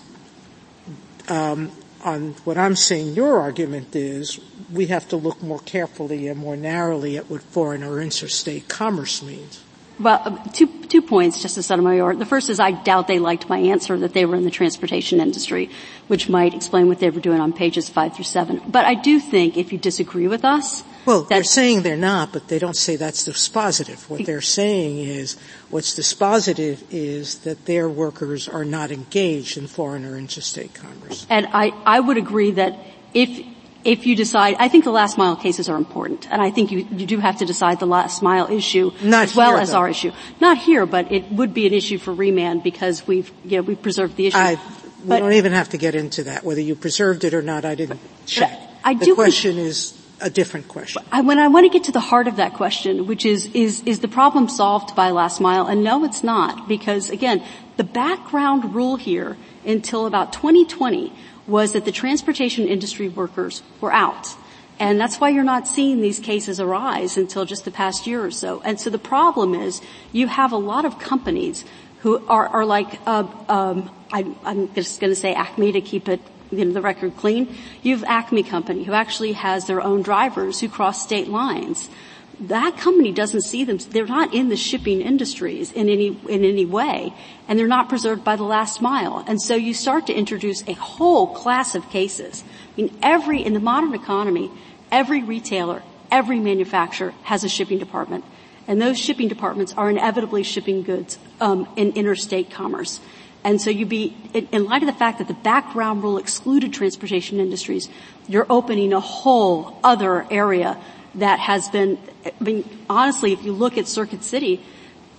um, on what I'm saying. Your argument is we have to look more carefully and more narrowly at what foreign or interstate commerce means. Well, two, two points, Justice Sotomayor. The first is I doubt they liked my answer that they were in the transportation industry, which might explain what they were doing on pages five through seven. But I do think if you disagree with us, well, they're saying they're not, but they don't say that's dispositive. What they're saying is, what's dispositive is that their workers are not engaged in foreign or interstate commerce. And I, I would agree that if if you decide, I think the last mile cases are important, and I think you, you do have to decide the last mile issue Not as well here, as though. our issue. Not here, but it would be an issue for remand because we've, you know, we've preserved the issue. I, we don't even have to get into that. Whether you preserved it or not, I didn't check. I the question is a different question. I, when I want to get to the heart of that question, which is, is, is the problem solved by last mile? And no, it's not, because again, the background rule here until about 2020 was that the transportation industry workers were out. And that's why you're not seeing these cases arise until just the past year or so. And so the problem is you have a lot of companies who are, are like, uh, um, I, I'm just going to say Acme to keep it you know, the record clean. You have Acme Company who actually has their own drivers who cross state lines that company doesn't see them, they're not in the shipping industries in any, in any way, and they're not preserved by the last mile. And so you start to introduce a whole class of cases. I mean, every, in the modern economy, every retailer, every manufacturer has a shipping department. And those shipping departments are inevitably shipping goods, um, in interstate commerce. And so you'd be, in light of the fact that the background rule excluded transportation industries, you're opening a whole other area that has been, I mean, honestly, if you look at Circuit City,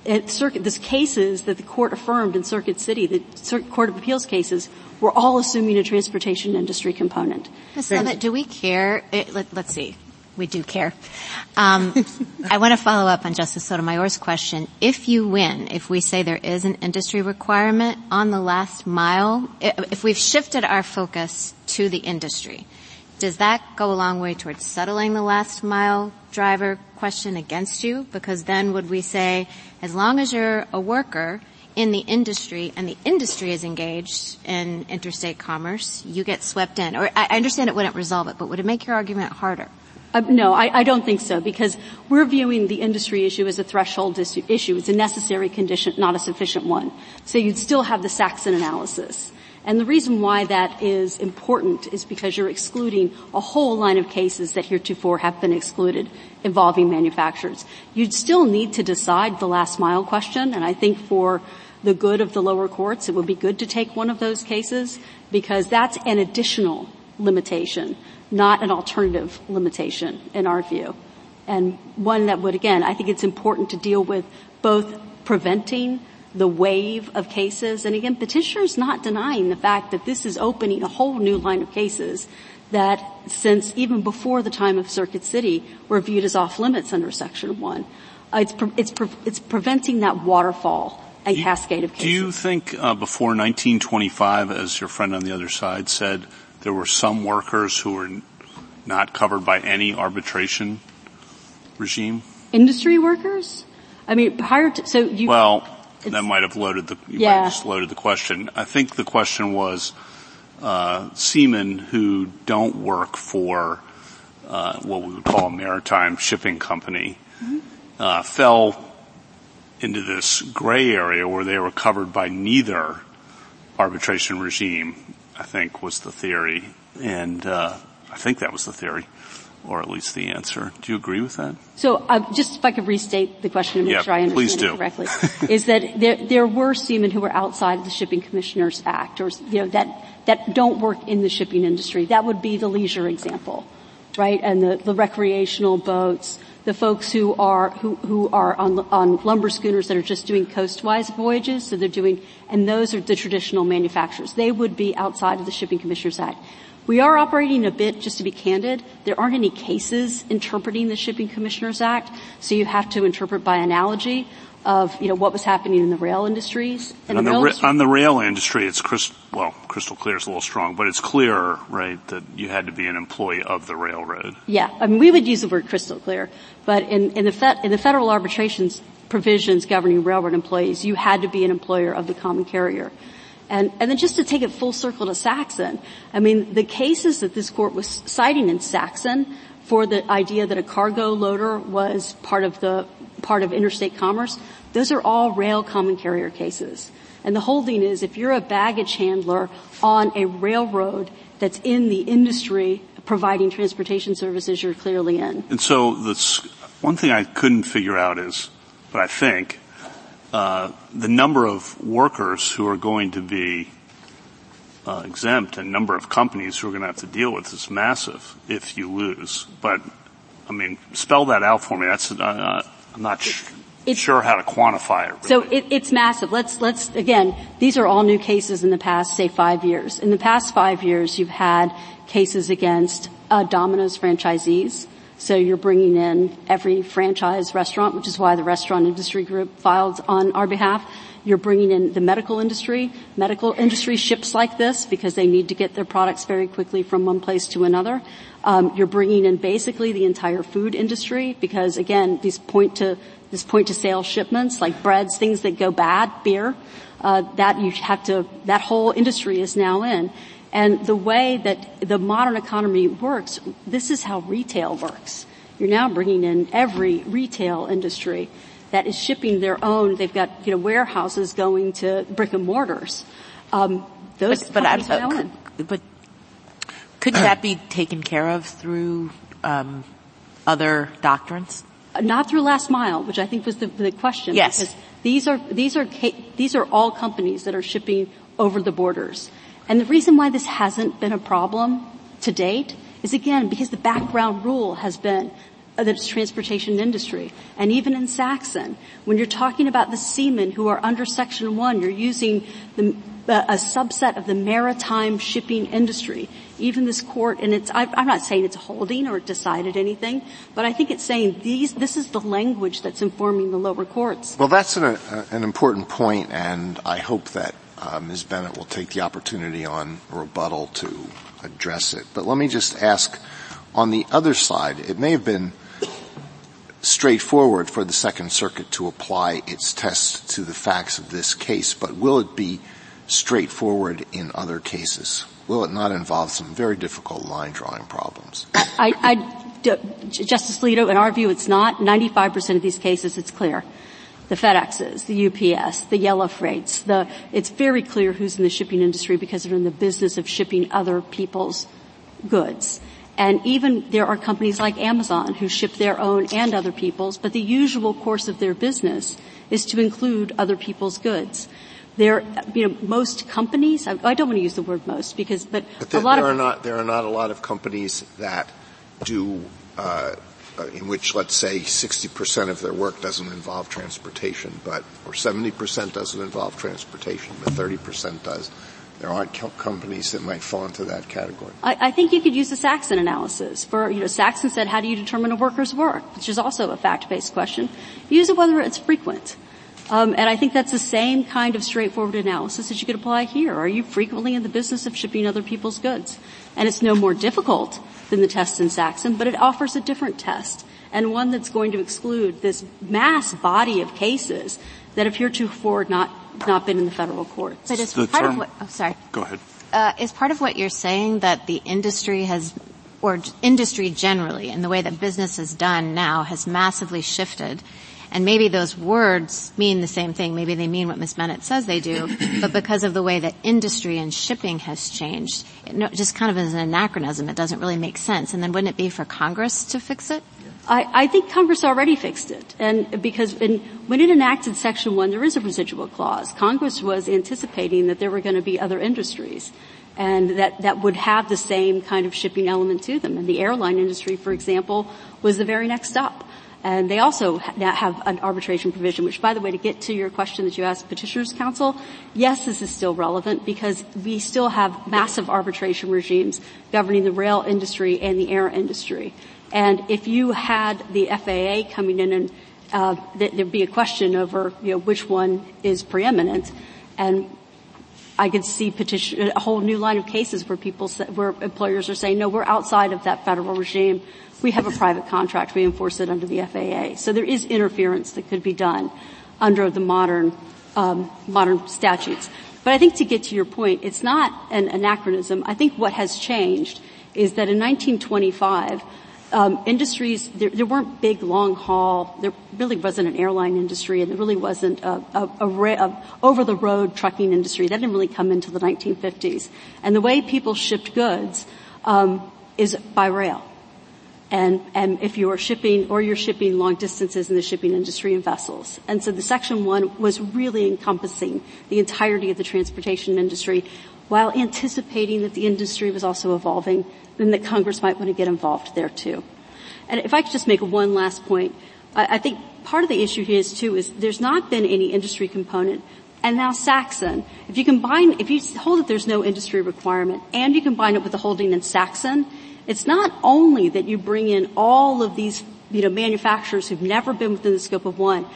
at Circuit, this cases that the court affirmed in Circuit City, the Circuit Court of Appeals cases, were all assuming a transportation industry component. Ms. Lovitt, do we care? It, let, us see. We do care. Um, I want to follow up on Justice Sotomayor's question. If you win, if we say there is an industry requirement on the last mile, if we've shifted our focus to the industry, does that go a long way towards settling the last mile driver question against you? Because then would we say, as long as you're a worker in the industry and the industry is engaged in interstate commerce, you get swept in? Or I understand it wouldn't resolve it, but would it make your argument harder? Uh, no, I, I, don't think so because we're viewing the industry issue as a threshold issue. It's a necessary condition, not a sufficient one. So you'd still have the Saxon analysis. And the reason why that is important is because you're excluding a whole line of cases that heretofore have been excluded involving manufacturers. You'd still need to decide the last mile question, and I think for the good of the lower courts, it would be good to take one of those cases because that's an additional limitation, not an alternative limitation in our view. And one that would, again, I think it's important to deal with both preventing the wave of cases. And again, petitioner's not denying the fact that this is opening a whole new line of cases that since even before the time of Circuit City were viewed as off limits under Section 1. Uh, it's, pre- it's, pre- it's preventing that waterfall and cascade of cases. Do you think uh, before 1925, as your friend on the other side said, there were some workers who were not covered by any arbitration regime? Industry workers? I mean, prior to, so you... Well, that might have loaded the, you yeah. might have just loaded the question. I think the question was, uh, seamen who don't work for, uh, what we would call a maritime shipping company, mm-hmm. uh, fell into this gray area where they were covered by neither arbitration regime, I think was the theory. And, uh, I think that was the theory or at least the answer. Do you agree with that? So, uh, just if I could restate the question and make yeah, sure I understand it correctly, is that there, there were seamen who were outside of the Shipping Commissioners Act, or you know that that don't work in the shipping industry. That would be the leisure example, right? And the, the recreational boats, the folks who are who, who are on, on lumber schooners that are just doing coastwise voyages, so they're doing, and those are the traditional manufacturers. They would be outside of the Shipping Commissioners Act. We are operating a bit, just to be candid, there aren't any cases interpreting the Shipping Commissioners Act, so you have to interpret by analogy of, you know, what was happening in the rail industries. And on, the, ra- on the rail industry, it's crystal, well, crystal clear is a little strong, but it's clear, right, that you had to be an employee of the railroad. Yeah, I mean, we would use the word crystal clear, but in, in the, fe- in the federal arbitrations provisions governing railroad employees, you had to be an employer of the common carrier. And, and then just to take it full circle to Saxon, I mean, the cases that this court was citing in Saxon for the idea that a cargo loader was part of the, part of interstate commerce, those are all rail common carrier cases. And the holding is if you're a baggage handler on a railroad that's in the industry providing transportation services, you're clearly in. And so this, one thing I couldn't figure out is, but I think, uh, the number of workers who are going to be uh, exempt and number of companies who are going to have to deal with is massive if you lose. But I mean, spell that out for me. That's uh, I'm not sh- sure how to quantify it. Really. So it, it's massive. Let's let's again. These are all new cases in the past, say, five years. In the past five years, you've had cases against uh, Domino's franchisees so you're bringing in every franchise restaurant, which is why the restaurant industry group filed on our behalf. You're bringing in the medical industry. Medical industry ships like this because they need to get their products very quickly from one place to another. Um, you're bringing in basically the entire food industry because again, these point to this point to sale shipments like breads, things that go bad, beer, uh, that you have to. That whole industry is now in. And the way that the modern economy works, this is how retail works. You're now bringing in every retail industry that is shipping their own. They've got you know warehouses going to brick and mortars. Um, those but, but, uh, but couldn't that be taken care of through um, other doctrines? Not through last mile, which I think was the, the question. Yes. Because these are these are these are all companies that are shipping over the borders. And the reason why this hasn't been a problem to date is again because the background rule has been that it's transportation industry. And even in Saxon, when you're talking about the seamen who are under Section 1, you're using the, a subset of the maritime shipping industry. Even this court, and it's, I'm not saying it's holding or decided anything, but I think it's saying these, this is the language that's informing the lower courts. Well, that's an, an important point, and I hope that uh, Ms. Bennett will take the opportunity on rebuttal to address it. But let me just ask, on the other side, it may have been straightforward for the Second Circuit to apply its test to the facts of this case, but will it be straightforward in other cases? Will it not involve some very difficult line drawing problems? I, I, Justice Alito, in our view, it's not. 95% of these cases, it's clear the FedExes, the UPS, the yellow freights. The, it's very clear who's in the shipping industry because they're in the business of shipping other people's goods. And even there are companies like Amazon who ship their own and other people's, but the usual course of their business is to include other people's goods. There, you know, most companies, I, I don't want to use the word most because, but, but there, a lot there of- are not, there are not a lot of companies that do, uh, uh, in which, let's say, 60% of their work doesn't involve transportation, but or 70% doesn't involve transportation, but 30% does. There aren't co- companies that might fall into that category. I, I, think you could use the Saxon analysis. For you know, Saxon said, "How do you determine a worker's work?" Which is also a fact-based question. Use it whether it's frequent. Um, and I think that's the same kind of straightforward analysis that you could apply here. Are you frequently in the business of shipping other people's goods? And it's no more difficult than the test in Saxon, but it offers a different test and one that's going to exclude this mass body of cases that have heretofore not not been in the federal courts. But is part term, of what? Oh, sorry. Go ahead. Uh, is part of what you're saying that the industry has, or industry generally, and the way that business is done now, has massively shifted and maybe those words mean the same thing. Maybe they mean what Ms. Bennett says they do, but because of the way that industry and shipping has changed, it just kind of as an anachronism, it doesn't really make sense. And then wouldn't it be for Congress to fix it? I, I think Congress already fixed it. And because in, when it enacted Section 1, there is a residual clause. Congress was anticipating that there were going to be other industries and that, that would have the same kind of shipping element to them. And the airline industry, for example, was the very next up. And they also have an arbitration provision, which by the way, to get to your question that you asked Petitioners counsel, yes, this is still relevant because we still have massive arbitration regimes governing the rail industry and the air industry. And if you had the FAA coming in and uh, there'd be a question over you know which one is preeminent, and I could see petition a whole new line of cases where people where employers are saying, no, we're outside of that federal regime. We have a private contract. We enforce it under the FAA. So there is interference that could be done under the modern um, modern statutes. But I think to get to your point, it's not an anachronism. I think what has changed is that in 1925, um, industries, there, there, weren't big long haul, there really wasn't an airline industry and there really wasn't a, a, a, a over the road trucking industry. That didn't really come into the 1950s. And the way people shipped goods, um, is by rail. And, and if you are shipping or you're shipping long distances in the shipping industry and vessels. And so the section one was really encompassing the entirety of the transportation industry while anticipating that the industry was also evolving and that Congress might want to get involved there too. And if I could just make one last point, I, I think part of the issue here is too is there's not been any industry component and now Saxon, if you combine, if you hold that there's no industry requirement and you combine it with the holding in Saxon, it's not only that you bring in all of these, you know, manufacturers who've never been within the scope of one,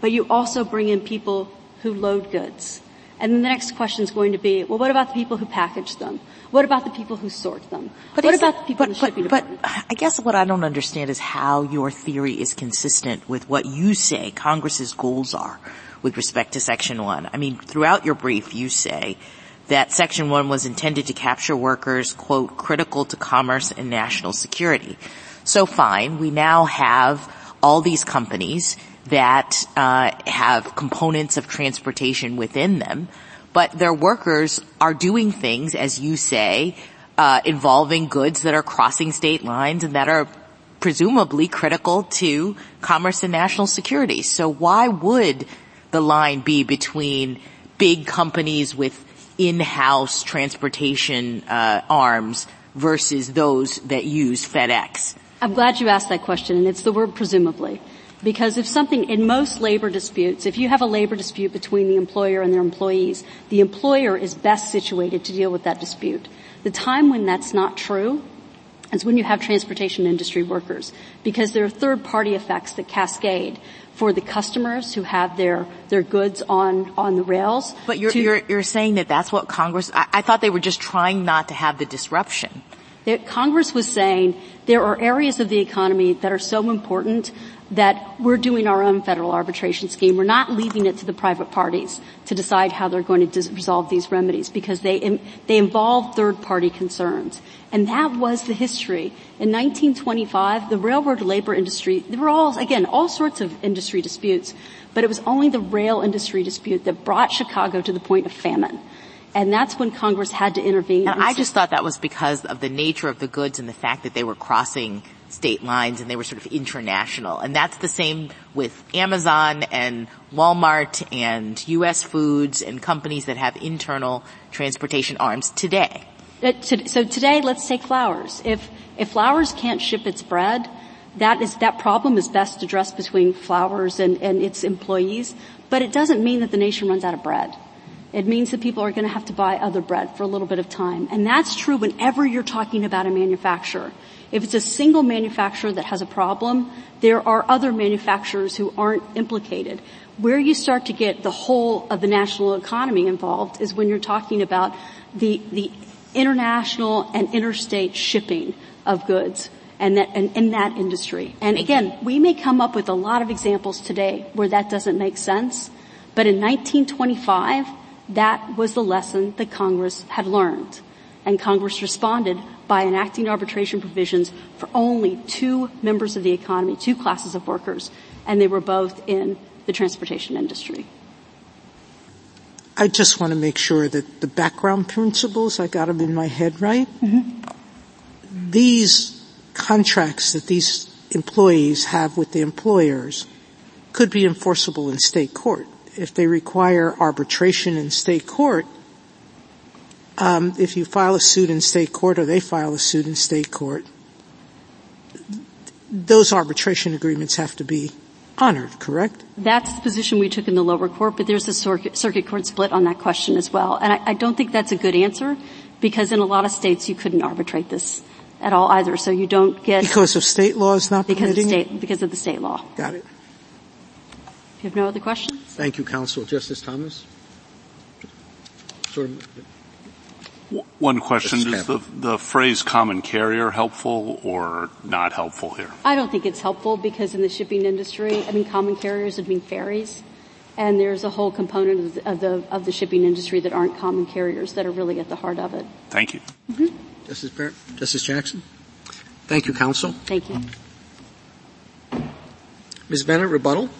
but you also bring in people who load goods. And then the next question is going to be, well, what about the people who package them? What about the people who sort them? But what about the people but, in the shipping but, but I guess what I don't understand is how your theory is consistent with what you say Congress's goals are with respect to Section 1. I mean, throughout your brief, you say that Section 1 was intended to capture workers, quote, critical to commerce and national security. So fine, we now have all these companies that uh, have components of transportation within them, but their workers are doing things, as you say, uh, involving goods that are crossing state lines and that are presumably critical to commerce and national security. So why would the line be between big companies with in-house transportation uh, arms versus those that use FedEx? I'm glad you asked that question, and it's the word presumably. Because if something, in most labor disputes, if you have a labor dispute between the employer and their employees, the employer is best situated to deal with that dispute. The time when that's not true is when you have transportation industry workers. Because there are third party effects that cascade for the customers who have their, their goods on, on the rails. But you're, to, you're, you're saying that that's what Congress, I, I thought they were just trying not to have the disruption. Congress was saying there are areas of the economy that are so important that we're doing our own federal arbitration scheme. We're not leaving it to the private parties to decide how they're going to resolve these remedies because they, they involve third party concerns. And that was the history. In 1925, the railroad labor industry, there were all, again, all sorts of industry disputes, but it was only the rail industry dispute that brought Chicago to the point of famine. And that's when Congress had to intervene. And, and I just thought that was because of the nature of the goods and the fact that they were crossing state lines and they were sort of international. And that's the same with Amazon and Walmart and U.S. foods and companies that have internal transportation arms today. Uh, so today, let's take Flowers. If, if Flowers can't ship its bread, that is, that problem is best addressed between Flowers and, and its employees, but it doesn't mean that the nation runs out of bread. It means that people are going to have to buy other bread for a little bit of time. And that's true whenever you're talking about a manufacturer. If it's a single manufacturer that has a problem, there are other manufacturers who aren't implicated. Where you start to get the whole of the national economy involved is when you're talking about the, the international and interstate shipping of goods and that, and, in that industry. And again, we may come up with a lot of examples today where that doesn't make sense, but in 1925, that was the lesson that Congress had learned. And Congress responded by enacting arbitration provisions for only two members of the economy, two classes of workers, and they were both in the transportation industry. I just want to make sure that the background principles, I got them in my head right. Mm-hmm. These contracts that these employees have with the employers could be enforceable in state court if they require arbitration in state court, um, if you file a suit in state court or they file a suit in state court, those arbitration agreements have to be honored, correct? That's the position we took in the lower court, but there's a circuit, circuit court split on that question as well. And I, I don't think that's a good answer because in a lot of states you couldn't arbitrate this at all either. So you don't get because of state laws not because permitting of state because of the state law. Got it. You have no other questions? Thank you, counsel. Justice Thomas. Sort of. One question: Is the the phrase "common carrier" helpful or not helpful here? I don't think it's helpful because in the shipping industry, I mean, common carriers would mean ferries and there's a whole component of the, of the, of the shipping industry that aren't common carriers that are really at the heart of it. Thank you. Mm-hmm. Justice Barrett, Justice Jackson. Thank you, counsel. Thank you. Ms. Bennett, rebuttal.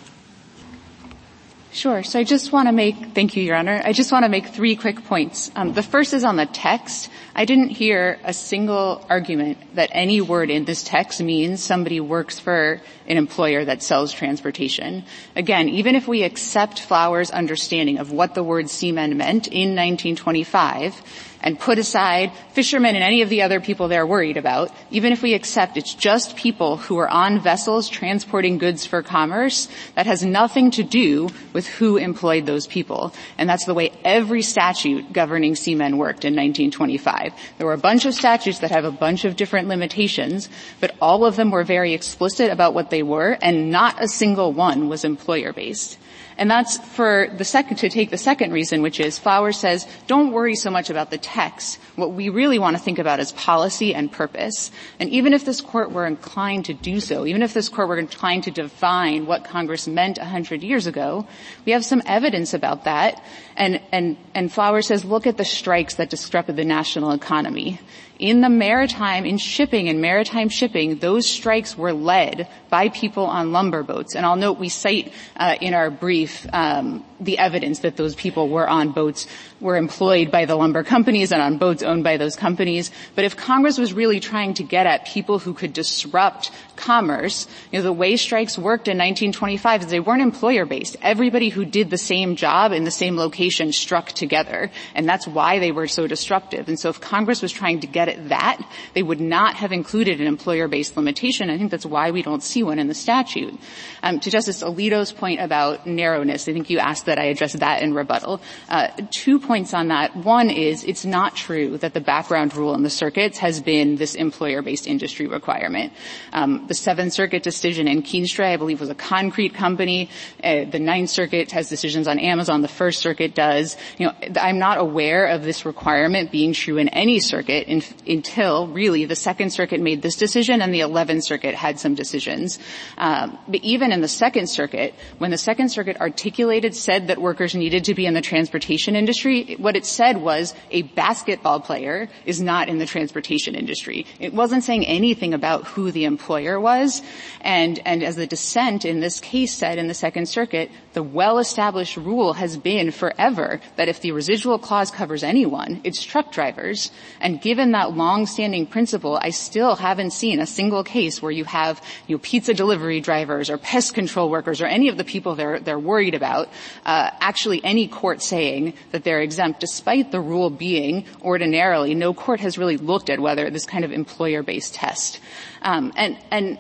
Sure. So I just want to make, thank you, Your Honor. I just want to make three quick points. Um, the first is on the text. I didn't hear a single argument that any word in this text means somebody works for an employer that sells transportation. Again, even if we accept Flowers' understanding of what the word seaman meant in 1925, and put aside fishermen and any of the other people they're worried about, even if we accept it's just people who are on vessels transporting goods for commerce, that has nothing to do with who employed those people. And that's the way every statute governing seamen worked in 1925. There were a bunch of statutes that have a bunch of different limitations, but all of them were very explicit about what they were, and not a single one was employer based. And that's for the second, to take the second reason, which is Flowers says, don't worry so much about the text. What we really want to think about is policy and purpose. And even if this court were inclined to do so, even if this court were inclined to define what Congress meant hundred years ago, we have some evidence about that. And, and, and Flowers says, look at the strikes that disrupted the national economy in the maritime, in shipping and maritime shipping, those strikes were led by people on lumber boats. And I'll note we cite uh, in our brief um, the evidence that those people were on boats, were employed by the lumber companies and on boats owned by those companies. But if Congress was really trying to get at people who could disrupt commerce, you know, the way strikes worked in 1925 is they weren't employer based. Everybody who did the same job in the same location struck together. And that's why they were so disruptive. And so if Congress was trying to get at that, they would not have included an employer based limitation. I think that's why we don't see in the statute. Um, to Justice Alito's point about narrowness, I think you asked that I address that in rebuttal. Uh, two points on that. One is it's not true that the background rule in the circuits has been this employer-based industry requirement. Um, the Seventh Circuit decision in Kienstra, I believe, was a concrete company. Uh, the Ninth Circuit has decisions on Amazon. The First Circuit does. You know, I'm not aware of this requirement being true in any circuit in, until really the Second Circuit made this decision and the Eleventh Circuit had some decisions. Um, but even in the Second Circuit, when the Second Circuit articulated, said that workers needed to be in the transportation industry, what it said was a basketball player is not in the transportation industry. It wasn't saying anything about who the employer was. And, and as the dissent in this case said in the Second Circuit, the well-established rule has been forever that if the residual clause covers anyone, it's truck drivers. And given that long-standing principle, I still haven't seen a single case where you have, you know, pizza delivery drivers or pest control workers or any of the people they're, they're worried about, uh, actually any court saying that they're exempt despite the rule being ordinarily, no court has really looked at whether this kind of employer-based test. Um, and, and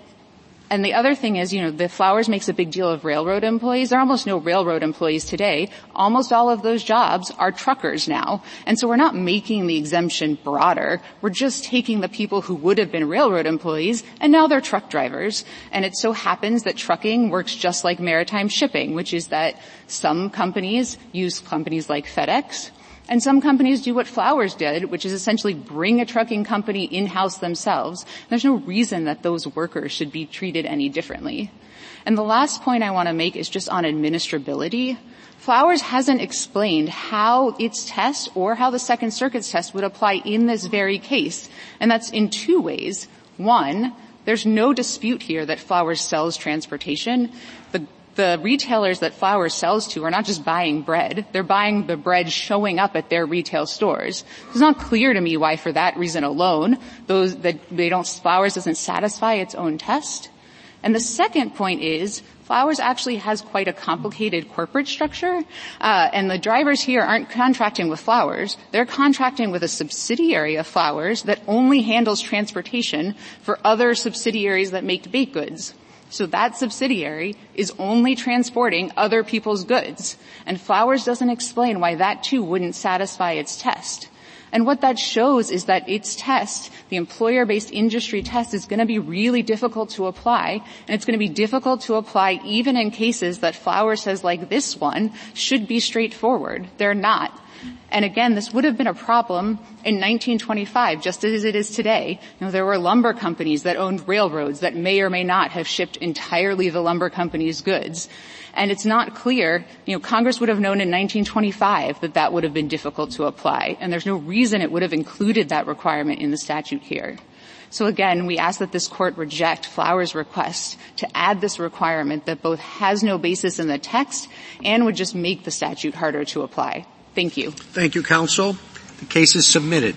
and the other thing is, you know, the Flowers makes a big deal of railroad employees. There are almost no railroad employees today. Almost all of those jobs are truckers now. And so we're not making the exemption broader. We're just taking the people who would have been railroad employees and now they're truck drivers. And it so happens that trucking works just like maritime shipping, which is that some companies use companies like FedEx and some companies do what Flowers did, which is essentially bring a trucking company in-house themselves. There's no reason that those workers should be treated any differently. And the last point I want to make is just on administrability. Flowers hasn't explained how its test or how the Second Circuit's test would apply in this very case. And that's in two ways. One, there's no dispute here that Flowers sells transportation. The the retailers that Flowers sells to are not just buying bread, they're buying the bread showing up at their retail stores. It's not clear to me why for that reason alone, those that they don't, Flowers doesn't satisfy its own test. And the second point is, Flowers actually has quite a complicated corporate structure, uh, and the drivers here aren't contracting with Flowers. They're contracting with a subsidiary of Flowers that only handles transportation for other subsidiaries that make baked goods. So that subsidiary is only transporting other people's goods. And Flowers doesn't explain why that too wouldn't satisfy its test. And what that shows is that its test, the employer-based industry test, is going to be really difficult to apply, and it's going to be difficult to apply even in cases that Flower says, like this one, should be straightforward. They're not. And again, this would have been a problem in 1925, just as it is today. You know, there were lumber companies that owned railroads that may or may not have shipped entirely the lumber company's goods. And it's not clear, you know, Congress would have known in 1925 that that would have been difficult to apply, and there's no reason it would have included that requirement in the statute here. So again, we ask that this court reject Flower's request to add this requirement that both has no basis in the text and would just make the statute harder to apply. Thank you. Thank you, counsel. The case is submitted.